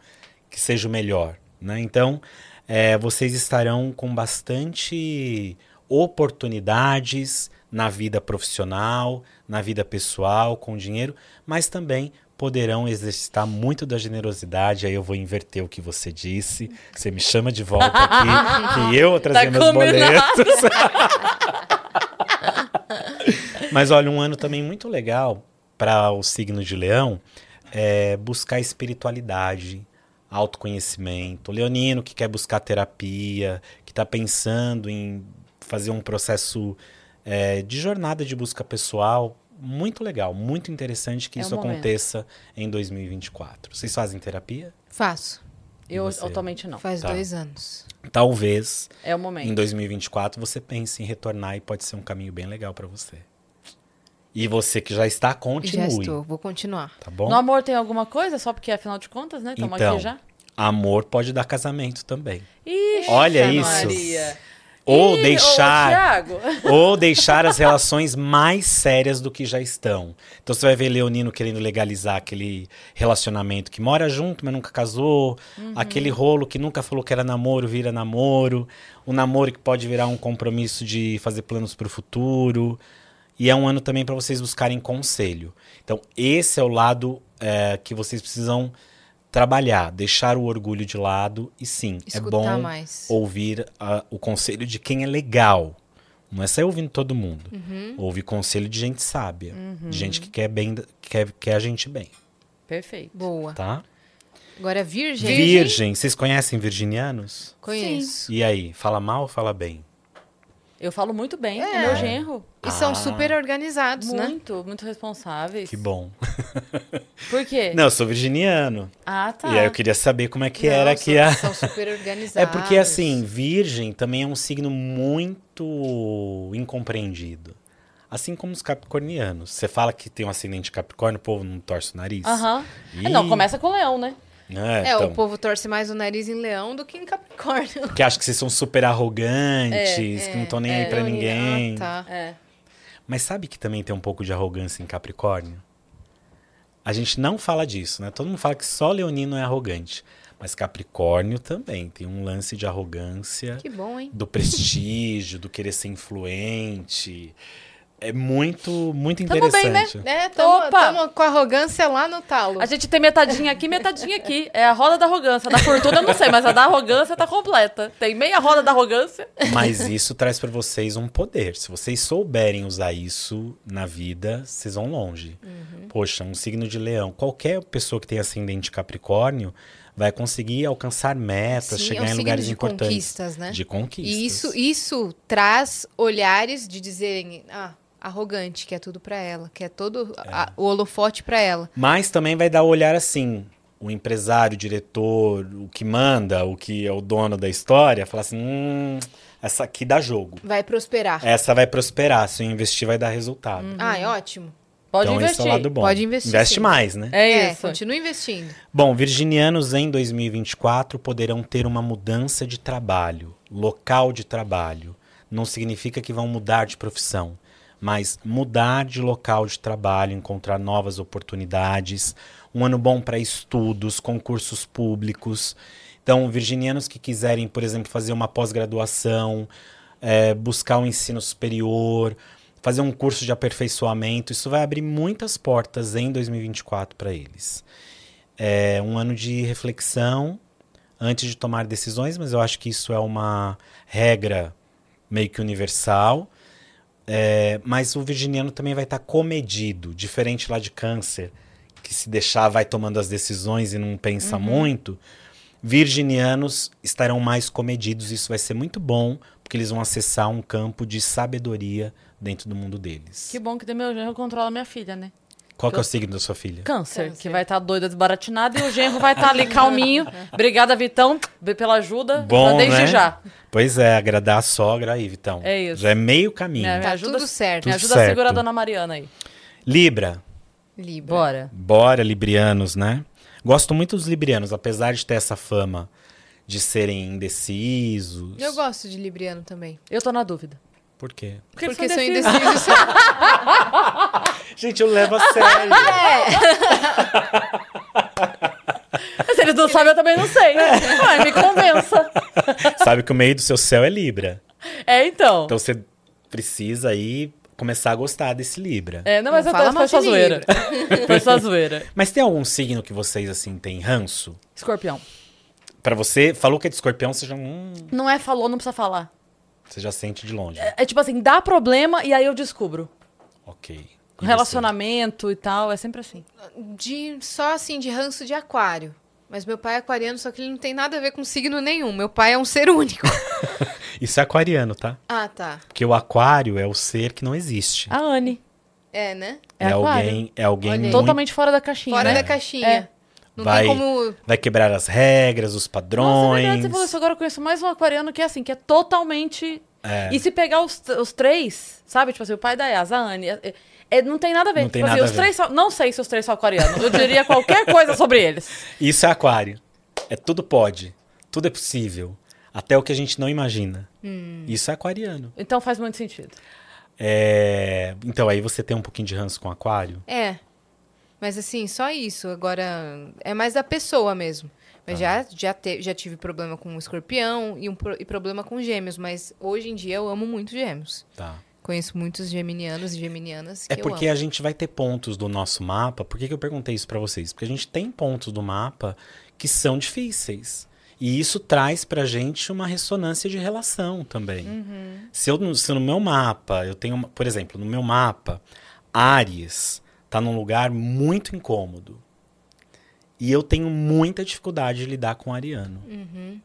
que seja o melhor, né? Então, é, vocês estarão com bastante oportunidades na vida profissional, na vida pessoal, com dinheiro, mas também poderão exercitar muito da generosidade. Aí eu vou inverter o que você disse. Você me chama de volta aqui, que eu vou trazer Tá meus boletos. Mas olha, um ano também muito legal para o signo de Leão é buscar espiritualidade, autoconhecimento. O leonino que quer buscar terapia, que está pensando em fazer um processo é, de jornada de busca pessoal, muito legal, muito interessante que É isso aconteça em 2024. Vocês fazem terapia? Faço. Eu você? atualmente não. Faz Tá. dois anos. Talvez É o em momento. 2024 você pense em retornar e pode ser um caminho bem legal para você. E você que já está, Já continue. estou, vou continuar. Tá bom? No amor tem alguma coisa? Só porque, afinal de contas, né? Estamos Então, aqui já. Amor pode dar casamento também. Ixi, Olha Maria. Ou Ih, deixar. Thiago. ou deixar as relações mais sérias do que já estão. Então você vai ver Leonino querendo legalizar aquele relacionamento que mora junto, mas nunca casou, aquele rolo que nunca falou que era namoro, vira namoro, o namoro que pode virar um compromisso de fazer planos para o futuro. E é um ano também para vocês buscarem conselho. Então, esse é o lado é, que vocês precisam trabalhar, deixar o orgulho de lado e sim, é Escutar bom mais. ouvir o conselho de quem é legal. Não é sair ouvindo todo mundo. Uhum. Ouve conselho de gente sábia, de gente que quer bem, quer, quer a gente bem, Perfeito. Boa. tá? Agora, virgem. Virgem, vocês conhecem virginianos? Conheço. E aí, fala mal ou fala bem? Eu falo muito bem, É. é meu genro. E são Ah. super organizados, né? Muito, muito responsáveis. Que bom. Por quê? Não, eu sou virginiano. Ah, tá. E aí eu queria saber como é que Não, era são, que a... São super organizados. É porque assim, virgem também é um signo muito incompreendido. Assim como os capricornianos. Você fala que tem um ascendente capricórnio, o povo não torce o nariz. Aham. Ih. É, Não, começa com o leão, né? É, É, então, o povo torce mais o nariz em leão do que em capricórnio. Porque acha que vocês são super arrogantes, É, que não estão nem é. aí pra ninguém. Ah, tá. É. Mas sabe que também tem um pouco de arrogância em Capricórnio? A gente não fala disso, né? Todo mundo fala que só Leonino é arrogante. Mas Capricórnio também tem um lance de arrogância, Que bom, hein? do prestígio, do querer ser influente. É muito, muito Tamo bem, né? interessante. É, tamo, Opa! tamo com arrogância lá no talo. A gente tem metadinha aqui, metadinha aqui. É a roda da arrogância. Da fortuna eu não sei, mas a da arrogância tá completa. Tem meia roda da arrogância. Mas isso traz pra vocês um poder. Se vocês souberem usar isso na vida, vocês vão longe. Uhum. Poxa, um signo de leão. Qualquer pessoa que tem ascendente Capricórnio vai conseguir alcançar metas, Sim, chegar é um em lugares de importantes. conquistas, né? De conquistas. E isso, isso traz olhares de dizerem, ah, arrogante, que é tudo pra ela, que é todo a- o holofote pra ela. Mas também vai dar o olhar assim. O empresário, o diretor, o que manda, o que é o dono da história, falar assim: hum, essa aqui dá jogo. Vai prosperar. Essa vai prosperar. Se eu investir, vai dar resultado. Ah, é ótimo. Pode então, esse é investir. o lado bom. Pode investir, Investe sim. mais, né? É É, isso. continua investindo. Bom, virginianos em 2024 poderão ter uma mudança de trabalho, local de trabalho. Não significa que vão mudar de profissão, mas mudar de local de trabalho, encontrar novas oportunidades. Um ano bom para estudos, concursos públicos. Então, virginianos que quiserem, por exemplo, fazer uma pós-graduação, eh, buscar um ensino superior, fazer um curso de aperfeiçoamento, isso vai abrir muitas portas em 2024 para eles é um ano de reflexão antes de tomar decisões, mas eu acho que isso é uma regra meio que universal. É, mas o virginiano também vai estar comedido, diferente lá de câncer, que se deixar vai tomando as decisões e não pensa Uhum. muito. Virginianos estarão mais comedidos, isso vai ser muito bom, porque eles vão acessar um campo de sabedoria dentro do mundo deles. Que bom que tem meu genro controla minha filha, né? Qual que é o signo da sua filha? Câncer, Câncer. que vai estar doida, desbaratinada, e o genro vai estar ali calminho. Obrigada, Vitão, pela ajuda. Bom, desde né? já. Pois é, agradar a sogra aí, Vitão. É isso. Já é meio caminho. Me Tá ajuda, tudo certo. Me ajuda a segurar a certo. dona Mariana aí. Libra. Libra. Bora. Bora, librianos, né? Gosto muito dos librianos, apesar de ter essa fama de serem indecisos. Eu gosto de Libriano também. Eu tô na dúvida. Por quê? Porque sou são indecisos. Gente, eu levo a sério. Se eles não sabem, eu também não sei. Ai, me convença. Sabe que o meio do seu céu é Libra. É, então. Então você precisa aí começar a gostar desse Libra. É, não, mas Não eu fala tô, foi só zoeira. Foi só zoeira. Mas tem algum signo que vocês, assim, têm ranço? Escorpião. Pra você, falou que é de escorpião, você já, hum, Não é falou, não precisa falar. Você já sente de longe. É, é tipo assim, dá problema e aí eu descubro. Ok. E relacionamento e tal, é sempre assim. De, só assim, de ranço de aquário. Mas meu pai é aquariano, só que ele não tem nada a ver com signo nenhum. Meu pai é um ser único. você? Isso é aquariano, tá? ah, tá. Porque o aquário é o ser que não existe. A Anne. É, né? É é alguém, é alguém muito, Totalmente fora da caixinha. Fora né? da caixinha. É. Não vai, tem como. vai quebrar as regras, os Nossa, é padrões. você falou isso. Agora eu conheço mais um aquariano que é assim, que é totalmente. É. E se pegar os, os três, sabe? Tipo assim, o pai da Yas, a Anne. é- é- não tem nada a ver. Não tem tipo assim, nada a os ver. três são- Não sei se os três são aquarianos. Eu diria qualquer coisa sobre eles. Isso é aquário. É tudo pode. Tudo é possível. Até o que a gente não imagina. Hum. Isso é aquariano. Então faz muito sentido. É, Então aí você tem um pouquinho de ranço com aquário. É. Mas assim, só isso. Agora, é mais da pessoa mesmo. Mas já, já, te- já tive problema com escorpião e, um e problema com gêmeos. Mas hoje em dia eu amo muito gêmeos. Tá. Conheço muitos geminianos e geminianas É porque a gente vai ter pontos do nosso mapa. Por que, que eu perguntei isso pra vocês? Porque a gente tem pontos do mapa que são difíceis. E isso traz pra gente uma ressonância de relação também. Uhum. Se, eu, no- se no meu mapa, eu tenho, uma- por exemplo, no meu mapa, Ares tá num lugar muito incômodo. E eu tenho muita dificuldade de lidar com o ariano. Uhum.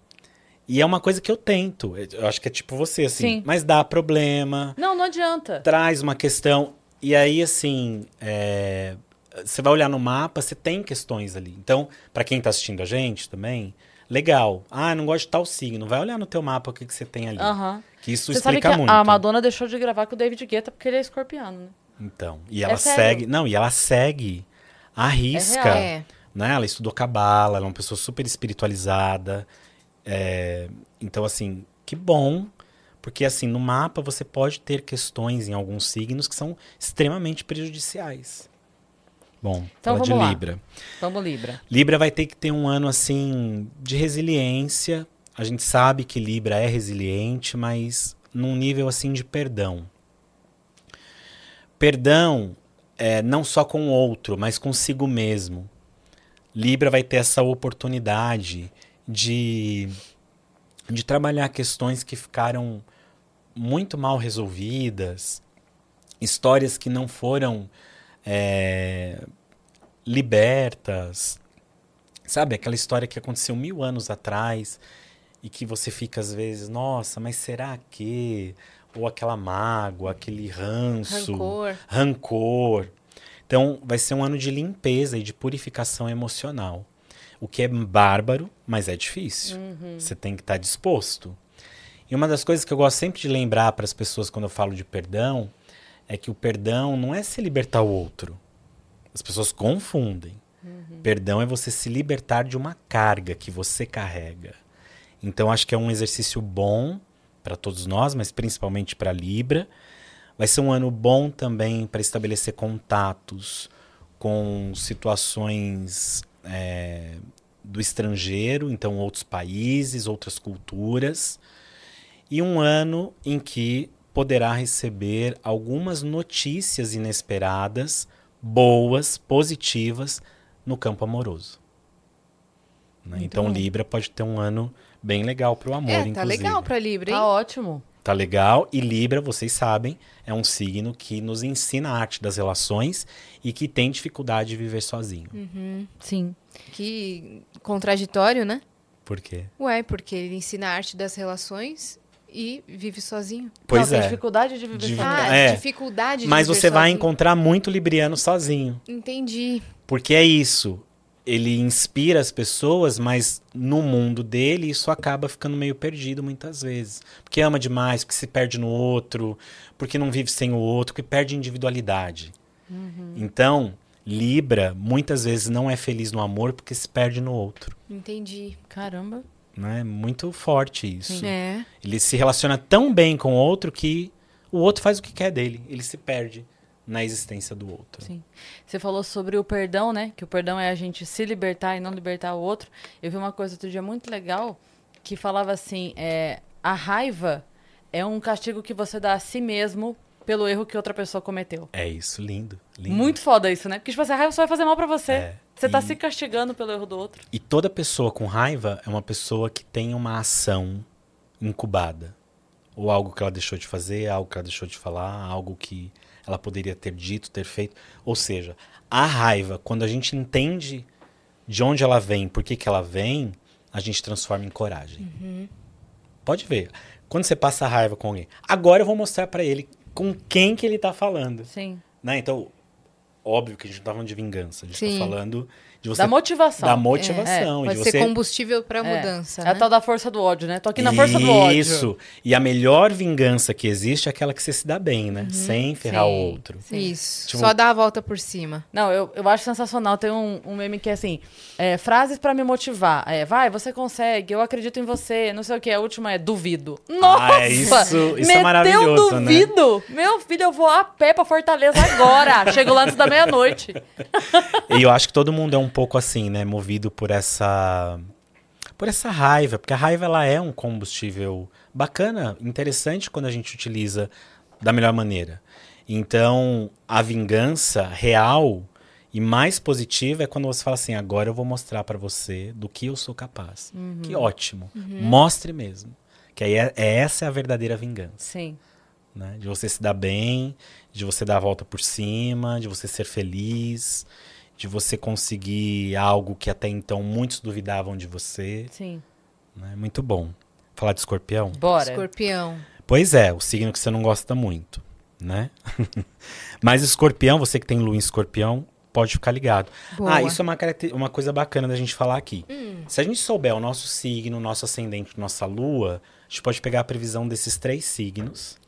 E é uma coisa que eu tento. Eu acho que é tipo você, assim. Sim. Mas dá problema Não, não adianta. traz uma questão. E aí, assim, é, você vai olhar no mapa, você tem questões ali. Então, pra quem tá assistindo a gente também, legal. Ah, não gosto de tal signo. Vai olhar no teu mapa o que, que você tem ali. Aham. Que isso Você sabe que explica muito. a Madonna deixou de gravar com o David Guetta porque ele é escorpiano, né? Então, e ela sério. segue. Não, e ela segue a risca. real. É. né? Ela estudou cabala, ela é uma pessoa super espiritualizada. É, então, assim, que bom. Porque, assim, no mapa você pode ter questões em alguns signos que são extremamente prejudiciais. Bom, Então fala de vamos lá. Libra. Vamos, Libra. Libra vai ter que ter um ano, assim, de resiliência. A gente sabe que Libra é resiliente, mas num nível, assim, de perdão. Perdão é, não só com o outro, mas consigo mesmo. Libra vai ter essa oportunidade de, de trabalhar questões que ficaram muito mal resolvidas, histórias que não foram é, libertas. Sabe, aquela história que aconteceu mil anos atrás e que você fica às vezes, nossa, mas será que? Ou aquela mágoa, aquele ranço, Rancor. rancor. Então, vai ser um ano de limpeza e de purificação emocional. O que é bárbaro, mas é difícil. Você tem que estar disposto. E uma das coisas que eu gosto sempre de lembrar para as pessoas quando eu falo de perdão é que o perdão não é se libertar o outro. As pessoas confundem. Perdão é você se libertar de uma carga que você carrega. Então acho que é um exercício bom para todos nós, mas principalmente para Libra. Vai ser um ano bom também para estabelecer contatos com situações é, do estrangeiro, então outros países, outras culturas. E um ano em que poderá receber algumas notícias inesperadas, boas, positivas, no campo amoroso. Né? Então, Libra pode ter um ano bem legal para o amor, É, tá inclusive. legal pra Libra, hein? Tá ótimo. Tá legal? E Libra, vocês sabem, é um signo que nos ensina a arte das relações e que tem dificuldade de viver sozinho. Sim. Que contraditório, né? Por quê? Ué, porque ele ensina a arte das relações e vive sozinho. Pois não, tem é. dificuldade de viver sozinho. Ah, É. dificuldade de Mas viver você vai sozinho. encontrar muito libriano sozinho. Entendi. Porque é isso. Ele inspira as pessoas, mas no mundo dele isso acaba ficando meio perdido muitas vezes. Porque ama demais, porque se perde no outro, porque não vive sem o outro, porque perde individualidade. Então, Libra muitas vezes não é feliz no amor porque se perde no outro. Entendi. Caramba. Né? Muito forte isso. É. Ele se relaciona tão bem com o outro que o outro faz o que quer dele. Ele se perde na existência do outro. Sim. Você falou sobre o perdão, né? Que o perdão é a gente se libertar e não libertar o outro. Eu vi uma coisa outro dia muito legal que falava assim: é, a raiva é um castigo que você dá a si mesmo pelo erro que outra pessoa cometeu. É isso, lindo. lindo. Muito foda isso, né? Porque tipo, assim, a raiva só vai fazer mal pra você. É, Você tá e- se castigando pelo erro do outro. E toda pessoa com raiva é uma pessoa que tem uma ação incubada. Ou algo que ela deixou de fazer, algo que ela deixou de falar, algo que ela poderia ter dito, ter feito. Ou seja, a raiva, quando a gente entende de onde ela vem, por que, que ela vem, a gente transforma em coragem. Pode ver. Quando você passa raiva com alguém, agora eu vou mostrar pra ele com quem que ele tá falando. Sim. Né? Então, óbvio que a gente não tá falando de vingança, a gente Sim. tá falando você Da motivação. da motivação, Pode de ser você combustível pra É. mudança, É né? a tal da força do ódio, né? Tô aqui na força do ódio. Isso. E a melhor vingança que existe é aquela que você se dá bem, né? Sem ferrar o Sim. outro. Isso. Tipo- Só dá a volta por cima. Não, eu, eu acho sensacional. Tem um, um meme que é assim: é, frases pra me motivar. É, vai, você consegue, eu acredito em você, não sei o que. A última é duvido. Nossa! Ah, é isso- isso é maravilhoso, né? duvido. Meu filho, eu vou a pé pra Fortaleza agora. Chego lá antes da meia-noite. E eu acho que todo mundo é um pouco assim, né? Movido por essa por essa raiva, porque a raiva ela é um combustível bacana, interessante quando a gente utiliza da melhor maneira. Então, a vingança real e mais positiva é quando você fala assim: agora eu vou mostrar pra você do que eu sou capaz. Que ótimo. Mostre mesmo. Que aí é, é essa é a verdadeira vingança Sim. né? De você se dar bem, de você dar a volta por cima, de você ser feliz, de você conseguir algo que até então muitos duvidavam de você. Sim. Né? Muito bom. Falar de escorpião? Bora. Escorpião. Pois é, o signo que você não gosta muito, né? Mas escorpião, você que tem lua em escorpião, pode ficar ligado. Boa. Ah, isso é uma, uma coisa bacana da gente falar aqui. Se a gente souber o nosso signo, nosso ascendente, nossa lua, a gente pode pegar a previsão desses três signos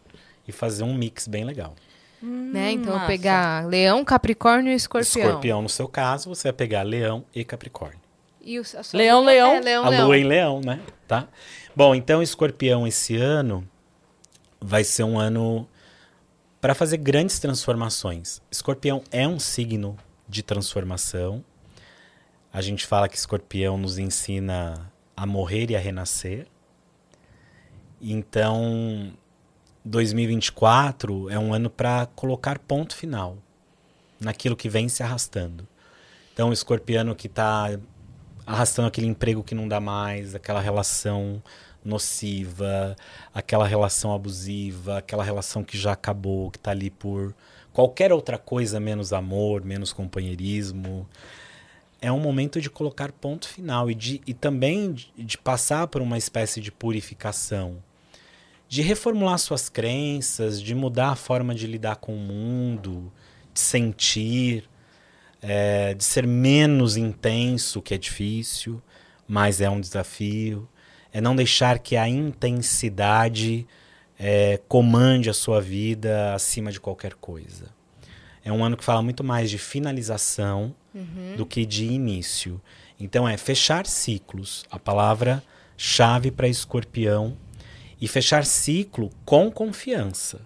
e fazer um mix bem legal. Né? Então, eu massa. pegar leão, capricórnio e escorpião. Escorpião, no seu caso, você vai pegar leão e capricórnio. E o, Leão, lua leão. É, leão, a leão. lua em leão, né? Tá? Bom, então escorpião esse ano vai ser um ano para fazer grandes transformações. Escorpião é um signo de transformação. A gente fala que escorpião nos ensina a morrer e a renascer. Então, 2024 é um ano para colocar ponto final naquilo que vem se arrastando. Então, o escorpiano que está arrastando aquele emprego que não dá mais, aquela relação nociva, aquela relação abusiva, aquela relação que já acabou, que está ali por qualquer outra coisa menos amor, menos companheirismo. É um momento de colocar ponto final e, de, e também de, de passar por uma espécie de purificação, de reformular suas crenças, de mudar a forma de lidar com o mundo, de sentir, é, de ser menos intenso, que é difícil, mas é um desafio. É não deixar que a intensidade é, comande a sua vida acima de qualquer coisa. É um ano que fala muito mais de finalização do que de início. Então é fechar ciclos, a palavra chave para escorpião, e fechar ciclo com confiança.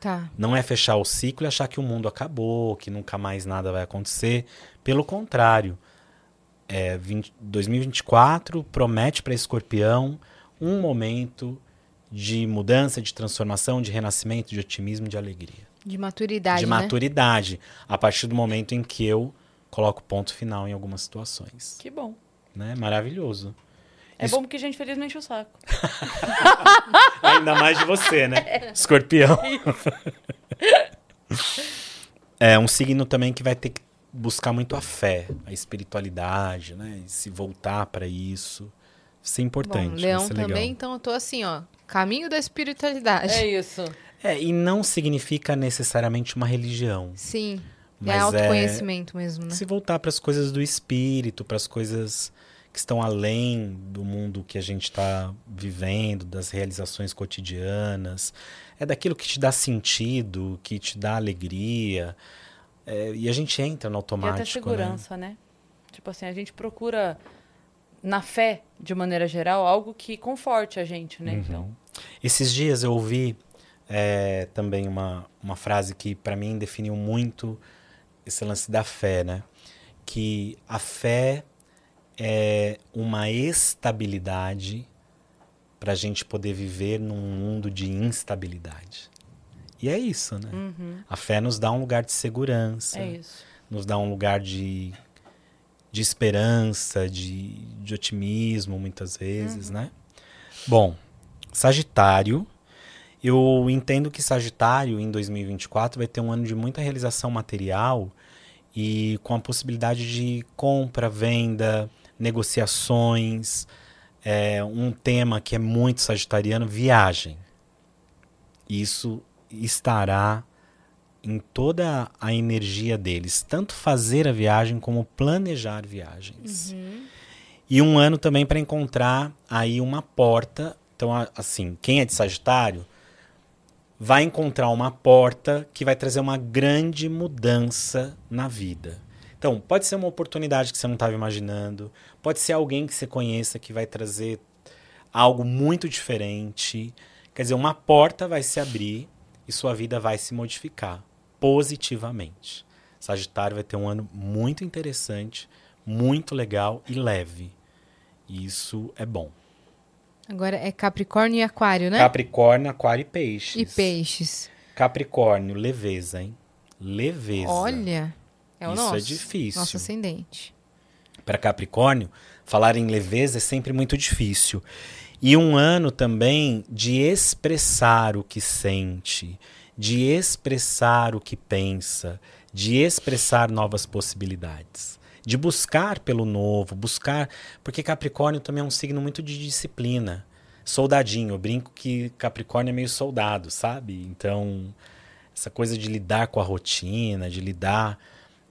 Tá. Não é fechar o ciclo e achar que o mundo acabou, que nunca mais nada vai acontecer. Pelo contrário, é, 20 2024 promete para Escorpião um momento de mudança, de transformação, de renascimento, de otimismo, de alegria, De maturidade, de né? maturidade, a partir do momento em que eu coloco ponto final em algumas situações. Que bom. Né? Maravilhoso. É bom porque gente feliz não enche o saco. Ainda mais de você, né? Escorpião. É um signo também que vai ter que buscar muito a fé, a espiritualidade, né? E se voltar para isso. Isso é importante. Bom, vai leão ser legal. também, então eu tô assim, ó. Caminho da espiritualidade. É isso. É, e não significa necessariamente uma religião. Sim. Mas é é- autoconhecimento mesmo, né? Se voltar para as coisas do espírito, para as coisas que estão além do mundo que a gente está vivendo, das realizações cotidianas, é daquilo que te dá sentido, que te dá alegria. É, e a gente entra no E automático. até segurança, né? Tipo assim, a gente procura, na fé, de maneira geral, algo que conforte a gente, né? Então, Né? Esses dias eu ouvi é, também uma, uma frase que para mim definiu muito esse lance da fé, né? Que a fé é uma estabilidade para a gente poder viver num mundo de instabilidade. E é isso, né? A fé nos dá um lugar de segurança, é nos dá um lugar de, de esperança, de, de otimismo, muitas vezes, né? Bom, Sagitário. Eu entendo que Sagitário, em 2024, vai ter um ano de muita realização material e com a possibilidade de compra, venda, negociações. É, um tema que é muito sagitariano, viagem. Isso estará em toda a energia deles, tanto fazer a viagem como planejar viagens. E um ano também para encontrar aí uma porta. Então, assim, quem é de Sagitário vai encontrar uma porta que vai trazer uma grande mudança na vida. Então, pode ser uma oportunidade que você não estava imaginando, pode ser alguém que você conheça que vai trazer algo muito diferente. Quer dizer, uma porta vai se abrir e sua vida vai se modificar positivamente. Sagitário vai ter um ano muito interessante, muito legal e leve. E isso é bom. Agora é Capricórnio e Aquário, né? Capricórnio, Aquário e Peixes. E Peixes. Capricórnio, leveza, hein? Leveza. Olha, é o Isso é nosso. difícil. Nosso ascendente. Para Capricórnio, falar em leveza é sempre muito difícil. E um ano também de expressar o que sente, de expressar o que pensa, de expressar novas possibilidades, de buscar pelo novo, buscar. Porque Capricórnio também é um signo muito de disciplina. Soldadinho, eu brinco que Capricórnio é meio soldado, sabe? Então, essa coisa de lidar com a rotina, de lidar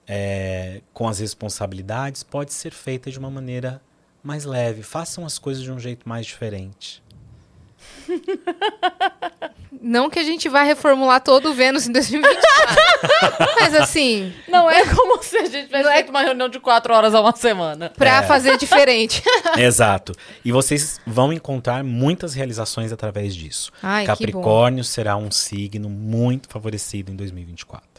é, com as responsabilidades pode ser feita de uma maneira mais leve. Façam as coisas de um jeito mais diferente. Não que a gente vá reformular todo o Vênus em 2024. mas assim, Não é como se a gente tivesse é- feito uma reunião de quatro horas a uma semana. pra É. fazer diferente. Exato. E vocês vão encontrar muitas realizações através disso. Ai, que Capricórnio será um signo muito favorecido em 2024.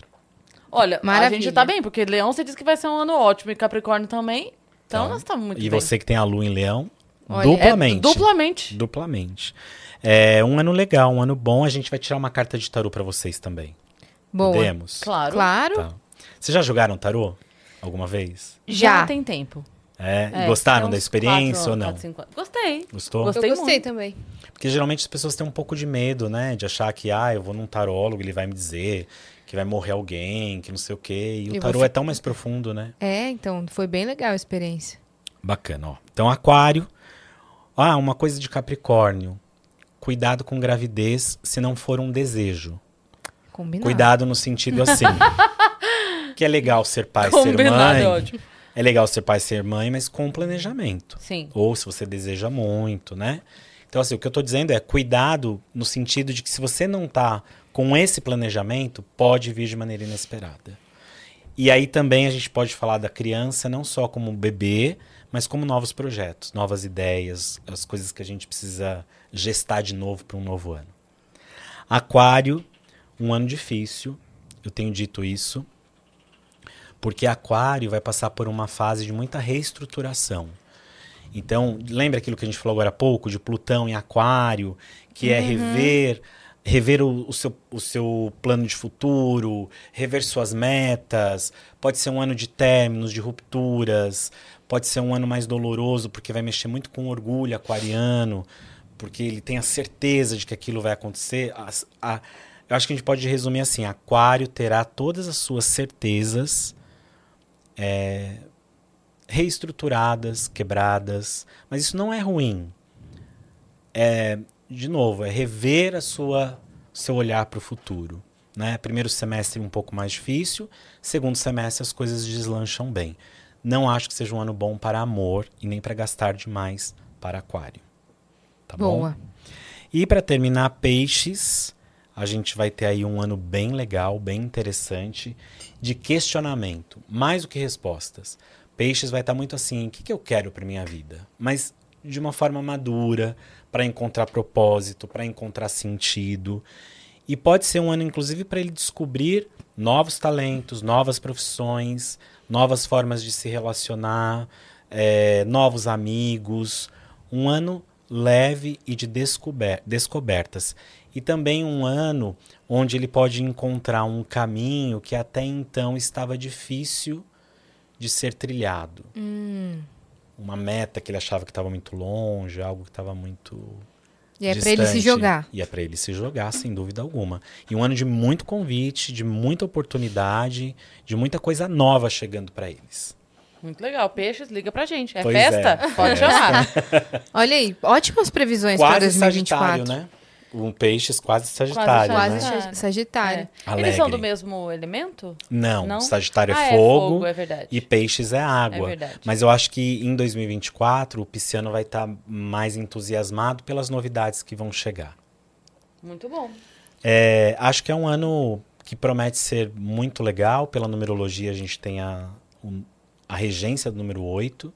Olha, a Maravilha. gente tá bem, porque Leão você disse que vai ser um ano ótimo e Capricórnio também. Então, nós estamos muito e bem. você que tem a lua em leão, Olha, É, duplamente. duplamente. Duplamente. É um ano legal, um ano bom. A gente vai tirar uma carta de tarô pra vocês também. Boa. Podemos? Claro. Claro. Tá. Vocês já jogaram tarô? Alguma vez? Já Já. tem tempo. É? E É, gostaram da experiência quatro- ou não? quatro, cinco. Gostei. Gostou? Gostei Eu gostei muito. também. Porque geralmente as pessoas têm um pouco de medo, né? De achar que, ah, eu vou num tarólogo, ele vai me dizer que vai morrer alguém, que não sei o quê. E o Eu tarô vou é tão mais profundo, né? É, então, foi bem legal a experiência. Bacana, ó. Então, aquário. Ah, uma coisa de Capricórnio. Cuidado com gravidez se não for um desejo. Combinado. Cuidado no sentido assim. que é legal ser pai, ser Combinado, mãe. é. É legal ser pai, ser mãe, mas com planejamento. Sim. Ou se você deseja muito, né? Então, assim, o que eu tô dizendo é cuidado no sentido de que se você não tá com esse planejamento, pode vir de maneira inesperada. E aí também a gente pode falar da criança não só como bebê, mas como novos projetos, novas ideias, as coisas que a gente precisa gestar de novo para um novo ano. Aquário, um ano difícil, eu tenho dito isso, porque Aquário vai passar por uma fase de muita reestruturação. Então, lembra aquilo que a gente falou agora há pouco, de Plutão em Aquário, que é rever rever o, o seu, o seu plano de futuro, rever suas metas. Pode ser um ano de términos, de rupturas. Pode ser um ano mais doloroso, porque vai mexer muito com orgulho aquariano, porque ele tem a certeza de que aquilo vai acontecer. As- a- eu acho que a gente pode resumir assim: Aquário terá todas as suas certezas é, reestruturadas, quebradas, mas isso não é ruim. É, de novo, é rever a sua seu olhar para o futuro. Né? Primeiro semestre um pouco mais difícil, segundo semestre as coisas deslancham bem. Não acho que seja um ano bom para amor e nem para gastar demais para aquário. Tá bom? Boa. E para terminar, peixes, a gente vai ter aí um ano bem legal, bem interessante, de questionamento, mais do que respostas. Peixes vai estar muito assim, o que, que eu quero para minha vida? Mas de uma forma madura, para encontrar propósito, para encontrar sentido. E pode ser um ano, inclusive, para ele descobrir novos talentos, novas profissões, novas formas de se relacionar, eh, novos amigos. Um ano leve e de descober descobertas. E também um ano onde ele pode encontrar um caminho que até então estava difícil de ser trilhado. Uma meta que ele achava que estava muito longe, algo que estava muito E é pra ele se jogar. E é para ele se jogar, sem dúvida alguma. E um ano de muito convite, de muita oportunidade, de muita coisa nova chegando para eles. Muito legal. Peixes, liga pra gente. É Pois festa? é. Pode É. chamar. Olha aí, ótimas previsões para Quase 2024. Sagitário, né? Um peixes quase Sagitário, Quase né? sa- Sagitário. É. Alegre. Eles são do mesmo elemento? Não, Não? Sagitário Ah, é é fogo, fogo, é verdade. e peixes é água. É verdade. Mas eu acho que em 2024 o pisciano vai estar mais entusiasmado pelas novidades que vão chegar. Muito bom. É, acho que é um ano que promete ser muito legal. Pela numerologia, a gente tem a, um- a regência do número 8,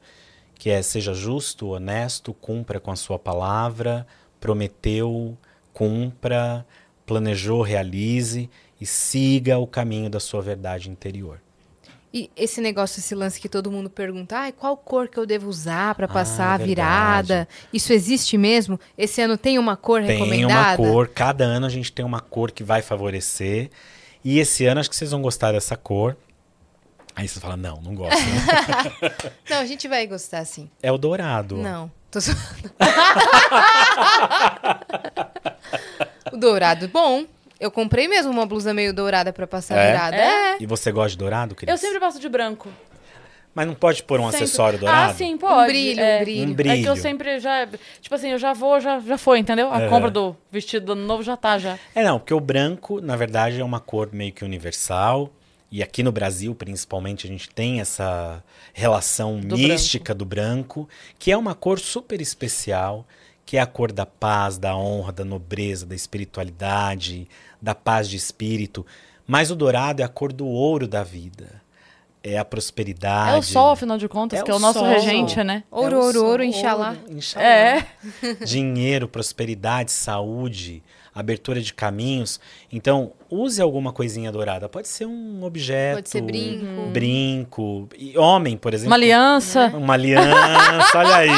que é seja justo, honesto, cumpra com a sua palavra, prometeu, cumpra, planejou, realize e siga o caminho da sua verdade interior. E esse negócio, esse lance que todo mundo pergunta, ai, qual cor que eu devo usar pra Ah, passar a verdade. virada? Isso existe mesmo? Esse ano tem uma cor Tem uma recomendada? cor, cada ano a gente tem uma cor que vai favorecer. E esse ano acho que vocês vão gostar dessa cor. Aí você fala, não, não gosto. Não, a gente vai gostar sim. é o dourado. Não, tô o dourado, bom. Eu comprei mesmo uma blusa meio dourada pra passar É? virada. É? E você gosta de dourado, Cris? Eu sempre passo de branco. Mas não pode pôr um Sempre. acessório dourado? Ah, sim, pode. brilho, é. um brilho. Um brilho. É que eu sempre já. Tipo assim, eu já vou, já, já foi, entendeu? A É. compra do vestido do ano novo já tá, já. É, não, porque o branco, na verdade, é uma cor meio que universal. E aqui no Brasil, principalmente, a gente tem essa relação Do mística do branco, que é uma cor super especial, que é a cor da paz, da honra, da nobreza, da espiritualidade, da paz de espírito. Mas o dourado é a cor do ouro da vida. É a prosperidade. É o sol, afinal de contas, É que é o nosso sol. regente, né? Ouro, É o ouro, sol, ouro, Inxalá. Inxalá. É. dinheiro, prosperidade, saúde, abertura de caminhos. Então, use alguma coisinha dourada. Pode ser um objeto. Pode ser brinco. um Brinco. E homem, por exemplo. Uma aliança. Uma aliança, olha aí.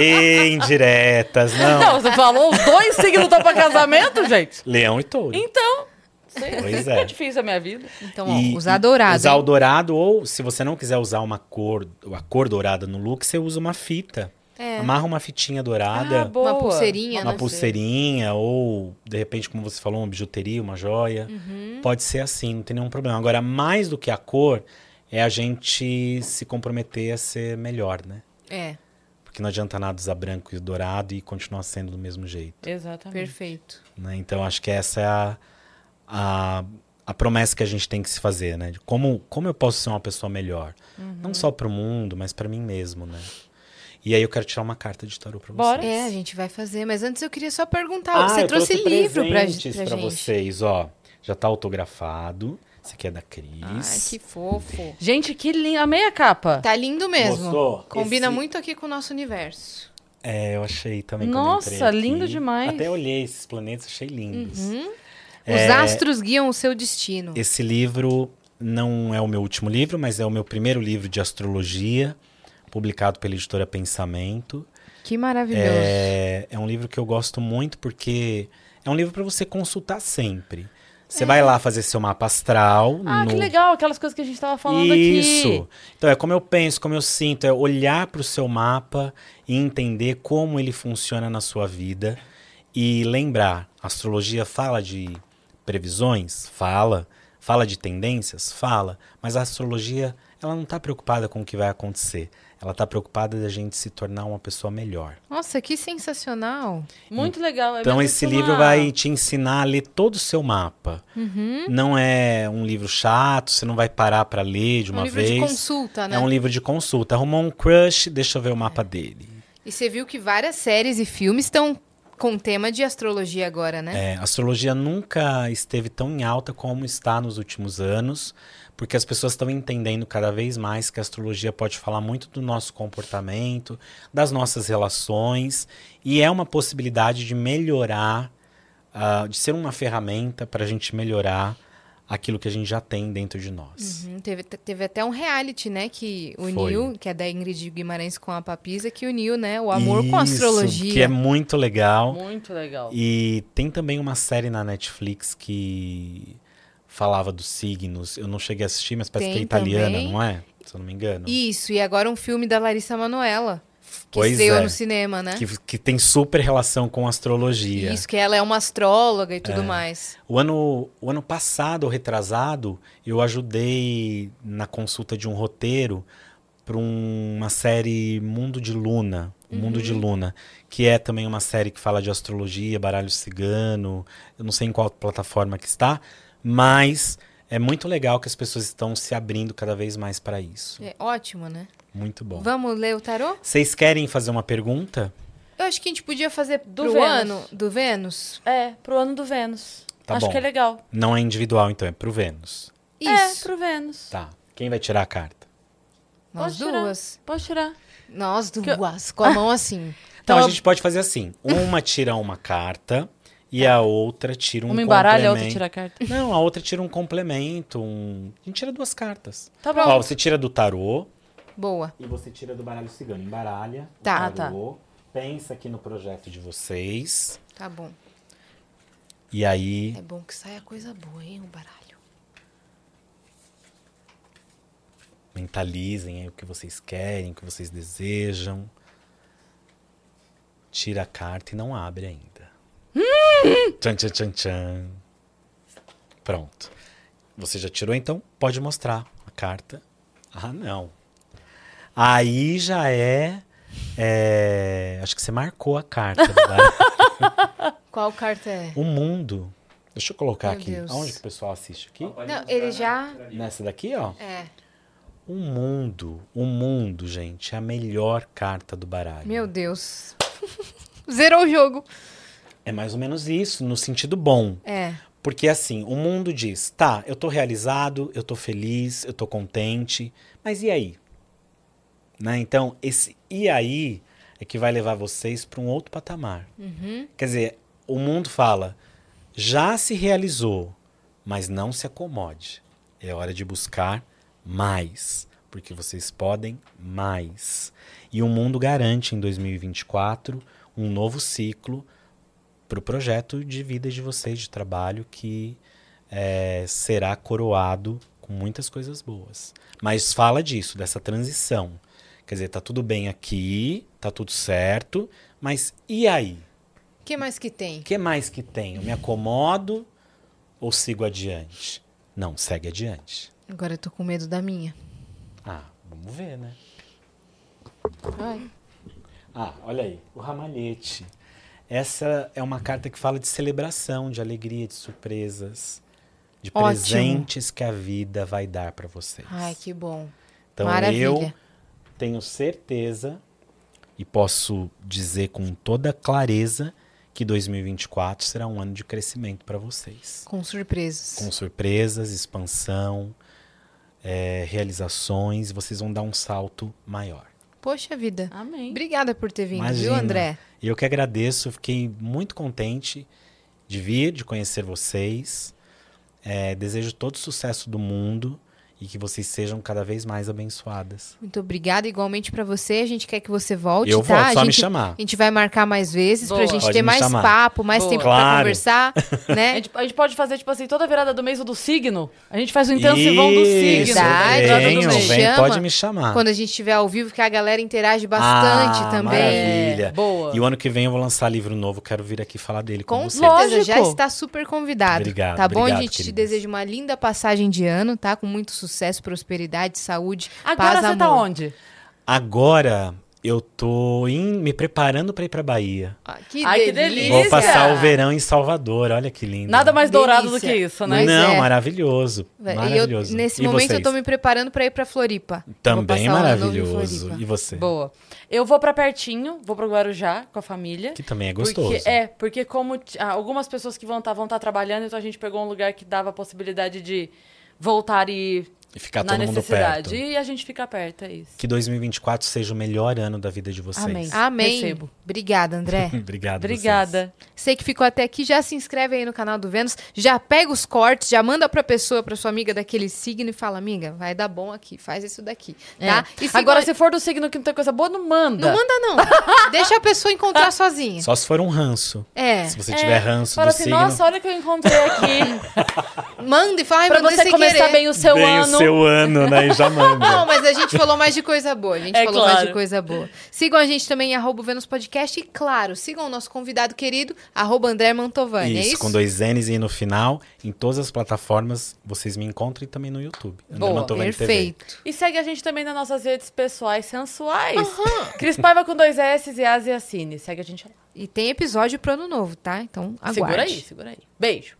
E indiretas, não. Não, você falou os dois signos estão pra casamento, gente? Leão e touro. Então. Sei, Pois é é. difícil a minha vida. Então, ó, E- usar dourado. Usar hein? o dourado, ou se você não quiser usar uma cor, a cor dourada no look, você usa uma fita. É. Amarra uma fitinha dourada. Ah, boa. Uma pulseirinha, uma né? pulseirinha ou de repente como você falou uma bijuteria uma joia Uhum. pode ser assim não tem nenhum problema agora mais do que a cor é a gente se comprometer a ser melhor né É, porque não adianta nada usar branco e dourado e continuar sendo do mesmo jeito Exatamente. perfeito. né? então acho que essa é a, a a promessa que a gente tem que se fazer né de como como eu posso ser uma pessoa melhor Uhum. não só para o mundo mas para mim mesmo né e aí eu quero tirar uma carta de tarô para vocês Bora. É, a gente vai fazer, mas antes eu queria só perguntar. Ah, você eu trouxe livro pra, pra pra gente. vocês, ó. Já tá autografado. Esse aqui é da Cris. Ai, que fofo. Gente, que linda. Amei a capa. Tá lindo mesmo. Gostou? Combina Esse- muito aqui com o nosso universo. É, eu achei também Nossa, aqui. lindo demais. Até olhei esses planetas, achei lindos. Os É, astros guiam o seu destino. Esse livro não é o meu último livro, mas é o meu primeiro livro de astrologia, publicado pela editora Pensamento. Que maravilhoso. É, é um livro que eu gosto muito porque É um livro para você consultar sempre. Você vai lá fazer seu mapa astral. Ah, no... que legal, aquelas coisas que a gente tava falando Isso. aqui. Então, é como eu penso, como eu sinto, é olhar para o seu mapa e entender como ele funciona na sua vida e lembrar. A astrologia fala de previsões? Fala. Fala de tendências? Fala. Mas a astrologia, ela não está preocupada com o que vai acontecer. Ela está preocupada da gente se tornar uma pessoa melhor. Nossa, que sensacional. Muito legal. é Então, esse que livro uma- vai te ensinar a ler todo o seu mapa. Não é um livro chato, você não vai parar para ler de um uma livro vez. de consulta, né? É um livro de consulta. Arrumou um crush, deixa eu ver o mapa dele. E você viu que várias séries e filmes estão com tema de astrologia agora, né? É, a astrologia nunca esteve tão em alta como está nos últimos anos, porque as pessoas estão entendendo cada vez mais que a astrologia pode falar muito do nosso comportamento, das nossas relações, e é uma possibilidade de melhorar, ah, de ser uma ferramenta para a gente melhorar aquilo que a gente já tem dentro de nós. Uhum, teve, teve até um reality, né, que Foi. uniu, que é da Ingrid Guimarães com a Papisa, que uniu, né, o amor com a Isso, astrologia. Que é muito legal. Muito legal. E tem também uma série na Netflix que falava dos signos. Eu não cheguei a assistir, mas parece Tem que é italiana, também. não é? Se eu não me engano. Isso, e agora um filme da Larissa Manoela, que Pois estreou é. no cinema, né? Que, que tem super relação com astrologia. Isso, que ela é uma astróloga e É. tudo mais. O ano, o ano passado, retrasado, eu ajudei na consulta de um roteiro para uma série Mundo de Luna. O Mundo de Luna, que é também uma série que fala de astrologia, baralho cigano. Eu não sei em qual plataforma que está, mas é muito legal que as pessoas estão se abrindo cada vez mais para isso. É ótimo, né? Muito bom. Vamos ler o tarô? Vocês querem fazer uma pergunta? Eu acho que a gente podia fazer Do pro Vênus. ano do Vênus. É, pro ano do Vênus. Tá Acho bom. que é legal. Não é individual, então, é pro Vênus. Isso. É, pro Vênus. Tá. Quem vai tirar a carta? Nós tirar. duas. Pode tirar. Nós eu- duas. Com a mão assim. Então Então, a gente pode fazer assim: uma tira uma carta e a outra tira um Uma embaralha, a outra tira a carta. Não, a outra tira um complemento. Um... A gente tira duas cartas. Tá bom. Ó, você tira do tarô Boa. e você tira do baralho cigano. Embaralha Tá. o tarô. Pensa aqui no projeto de vocês. Tá bom. E aí. É bom que saia coisa boa, hein, o baralho. Mentalizem aí o que vocês querem, o que vocês desejam. Tira a carta e não abre ainda. Tchan, tchan, tchan, tchan. Pronto. Você já tirou, então pode mostrar a carta. Ah, não. Aí já é. é, acho que você marcou a carta. né? Qual carta é? o mundo. Deixa eu colocar Meu aqui. Deus. Aonde que o pessoal assiste aqui? Não, ele já. Nessa daqui, ó. É. O mundo, o mundo, gente, é a melhor carta do baralho. Meu Deus. Zerou o jogo. É mais ou menos isso, no sentido bom. É. Porque assim, o mundo diz, tá, eu tô realizado, eu tô feliz, eu tô contente, mas e aí? Né? Então, esse e aí é que vai levar vocês para um outro patamar. Quer dizer, o mundo fala, já se realizou, mas não se acomode. É hora de buscar mais, porque vocês podem mais. E o mundo garante em 2024 um novo ciclo para o projeto de vida de vocês, de trabalho, que é, será coroado com muitas coisas boas. Mas fala disso, dessa transição. Quer dizer, tá tudo bem aqui, tá tudo certo, mas e aí? O que mais que tem? O que mais que tem? Eu me acomodo ou sigo adiante? Não, segue adiante. Agora eu tô com medo da minha. Ah, vamos ver, né? Ai. Ah, olha aí, o ramalhete. Essa é uma carta que fala de celebração, de alegria, de surpresas, de Ótimo. presentes que a vida vai dar para vocês. Ai, que bom. então maravilha. eu tenho certeza e posso dizer com toda clareza que 2024 será um ano de crescimento para vocês. Com surpresas. Com surpresas, expansão, é, realizações, vocês vão dar um salto maior. Poxa vida. Amém. Obrigada por ter vindo, Imagina. viu, André? Eu que agradeço, fiquei muito contente de vir, de conhecer vocês. É, desejo todo o sucesso do mundo e que vocês sejam cada vez mais abençoadas. Muito obrigada, igualmente pra você. A gente quer que você volte, Eu tá? volto, só a me gente, chamar. A gente vai marcar mais vezes pra Boa. gente Pode ter mais chamar. papo, mais Boa. tempo Claro. pra conversar, A né? gente, a gente pode fazer, tipo assim, toda virada do mês ou do signo. A gente faz o intensivão do signo. Verdade. Virada do mês. vem, pode me chamar. Quando a gente estiver ao vivo, que a galera interage bastante ah, também. Maravilha. É, boa. E o ano que vem eu vou lançar livro novo, quero vir aqui falar dele com, Com certeza, Lógico. já está super convidado. Obrigado, tá bom? obrigado, a gente te queridas. deseja uma linda passagem de ano, tá? Com muito sucesso, prosperidade, saúde, Agora paz, você amor. tá onde? Agora eu tô em- me preparando para ir para Bahia. Ah, que Ai, que delícia. delícia. Vou passar o verão em Salvador, olha que lindo. Nada mais dourado do Delícia. que isso, né? Pois Não, é. maravilhoso. E eu, Maravilhoso. nesse E momento vocês? eu tô me preparando pra ir pra Floripa. Também maravilhoso. E você? Boa. Eu vou pra pertinho, vou pro Guarujá com a família. Que também é gostoso. Porque, é, porque como ah, algumas pessoas que vão estar vão tá trabalhando, então a gente pegou um lugar que dava a possibilidade de voltar e E ficar na todo mundo perto. E a gente fica perto, é isso. Que 2024 seja o melhor ano da vida de vocês. Amém. Amém. Recebo. Obrigada, André. Obrigado. Obrigada. Você que ficou até aqui, já se inscreve aí no canal do Vênus, já pega os cortes, já manda pra pessoa, pra sua amiga daquele signo e fala, amiga, vai dar bom aqui, faz isso daqui, tá? É. E sigam Agora, se for do signo que não tem coisa boa, não manda. Não manda não, deixa a pessoa encontrar sozinha. Só se for um ranço. É, Se você tiver ranço Fala do assim, signo, nossa, olha o que eu encontrei aqui. manda e fala, ai, pra você começar querer. bem o seu bem ano. o seu ano, né? E já manda. Não, mas a gente falou mais de coisa boa. A gente É falou mais claro. de coisa boa. Sigam a gente também em arroba Vênus Podcast. E, claro, sigam o nosso convidado querido, arroba André Mantovani. Isso, é isso? com dois N's e no final, em todas as plataformas, vocês me encontram e também no YouTube. André Boa, Mantovani TV. Perfeito. E segue a gente também nas nossas redes pessoais sensuais. Cris Paiva com dois S e Asia Cine. Segue a gente lá. E tem episódio pro ano novo, tá? Então, aguarde. Segura aí, segura aí. Beijo.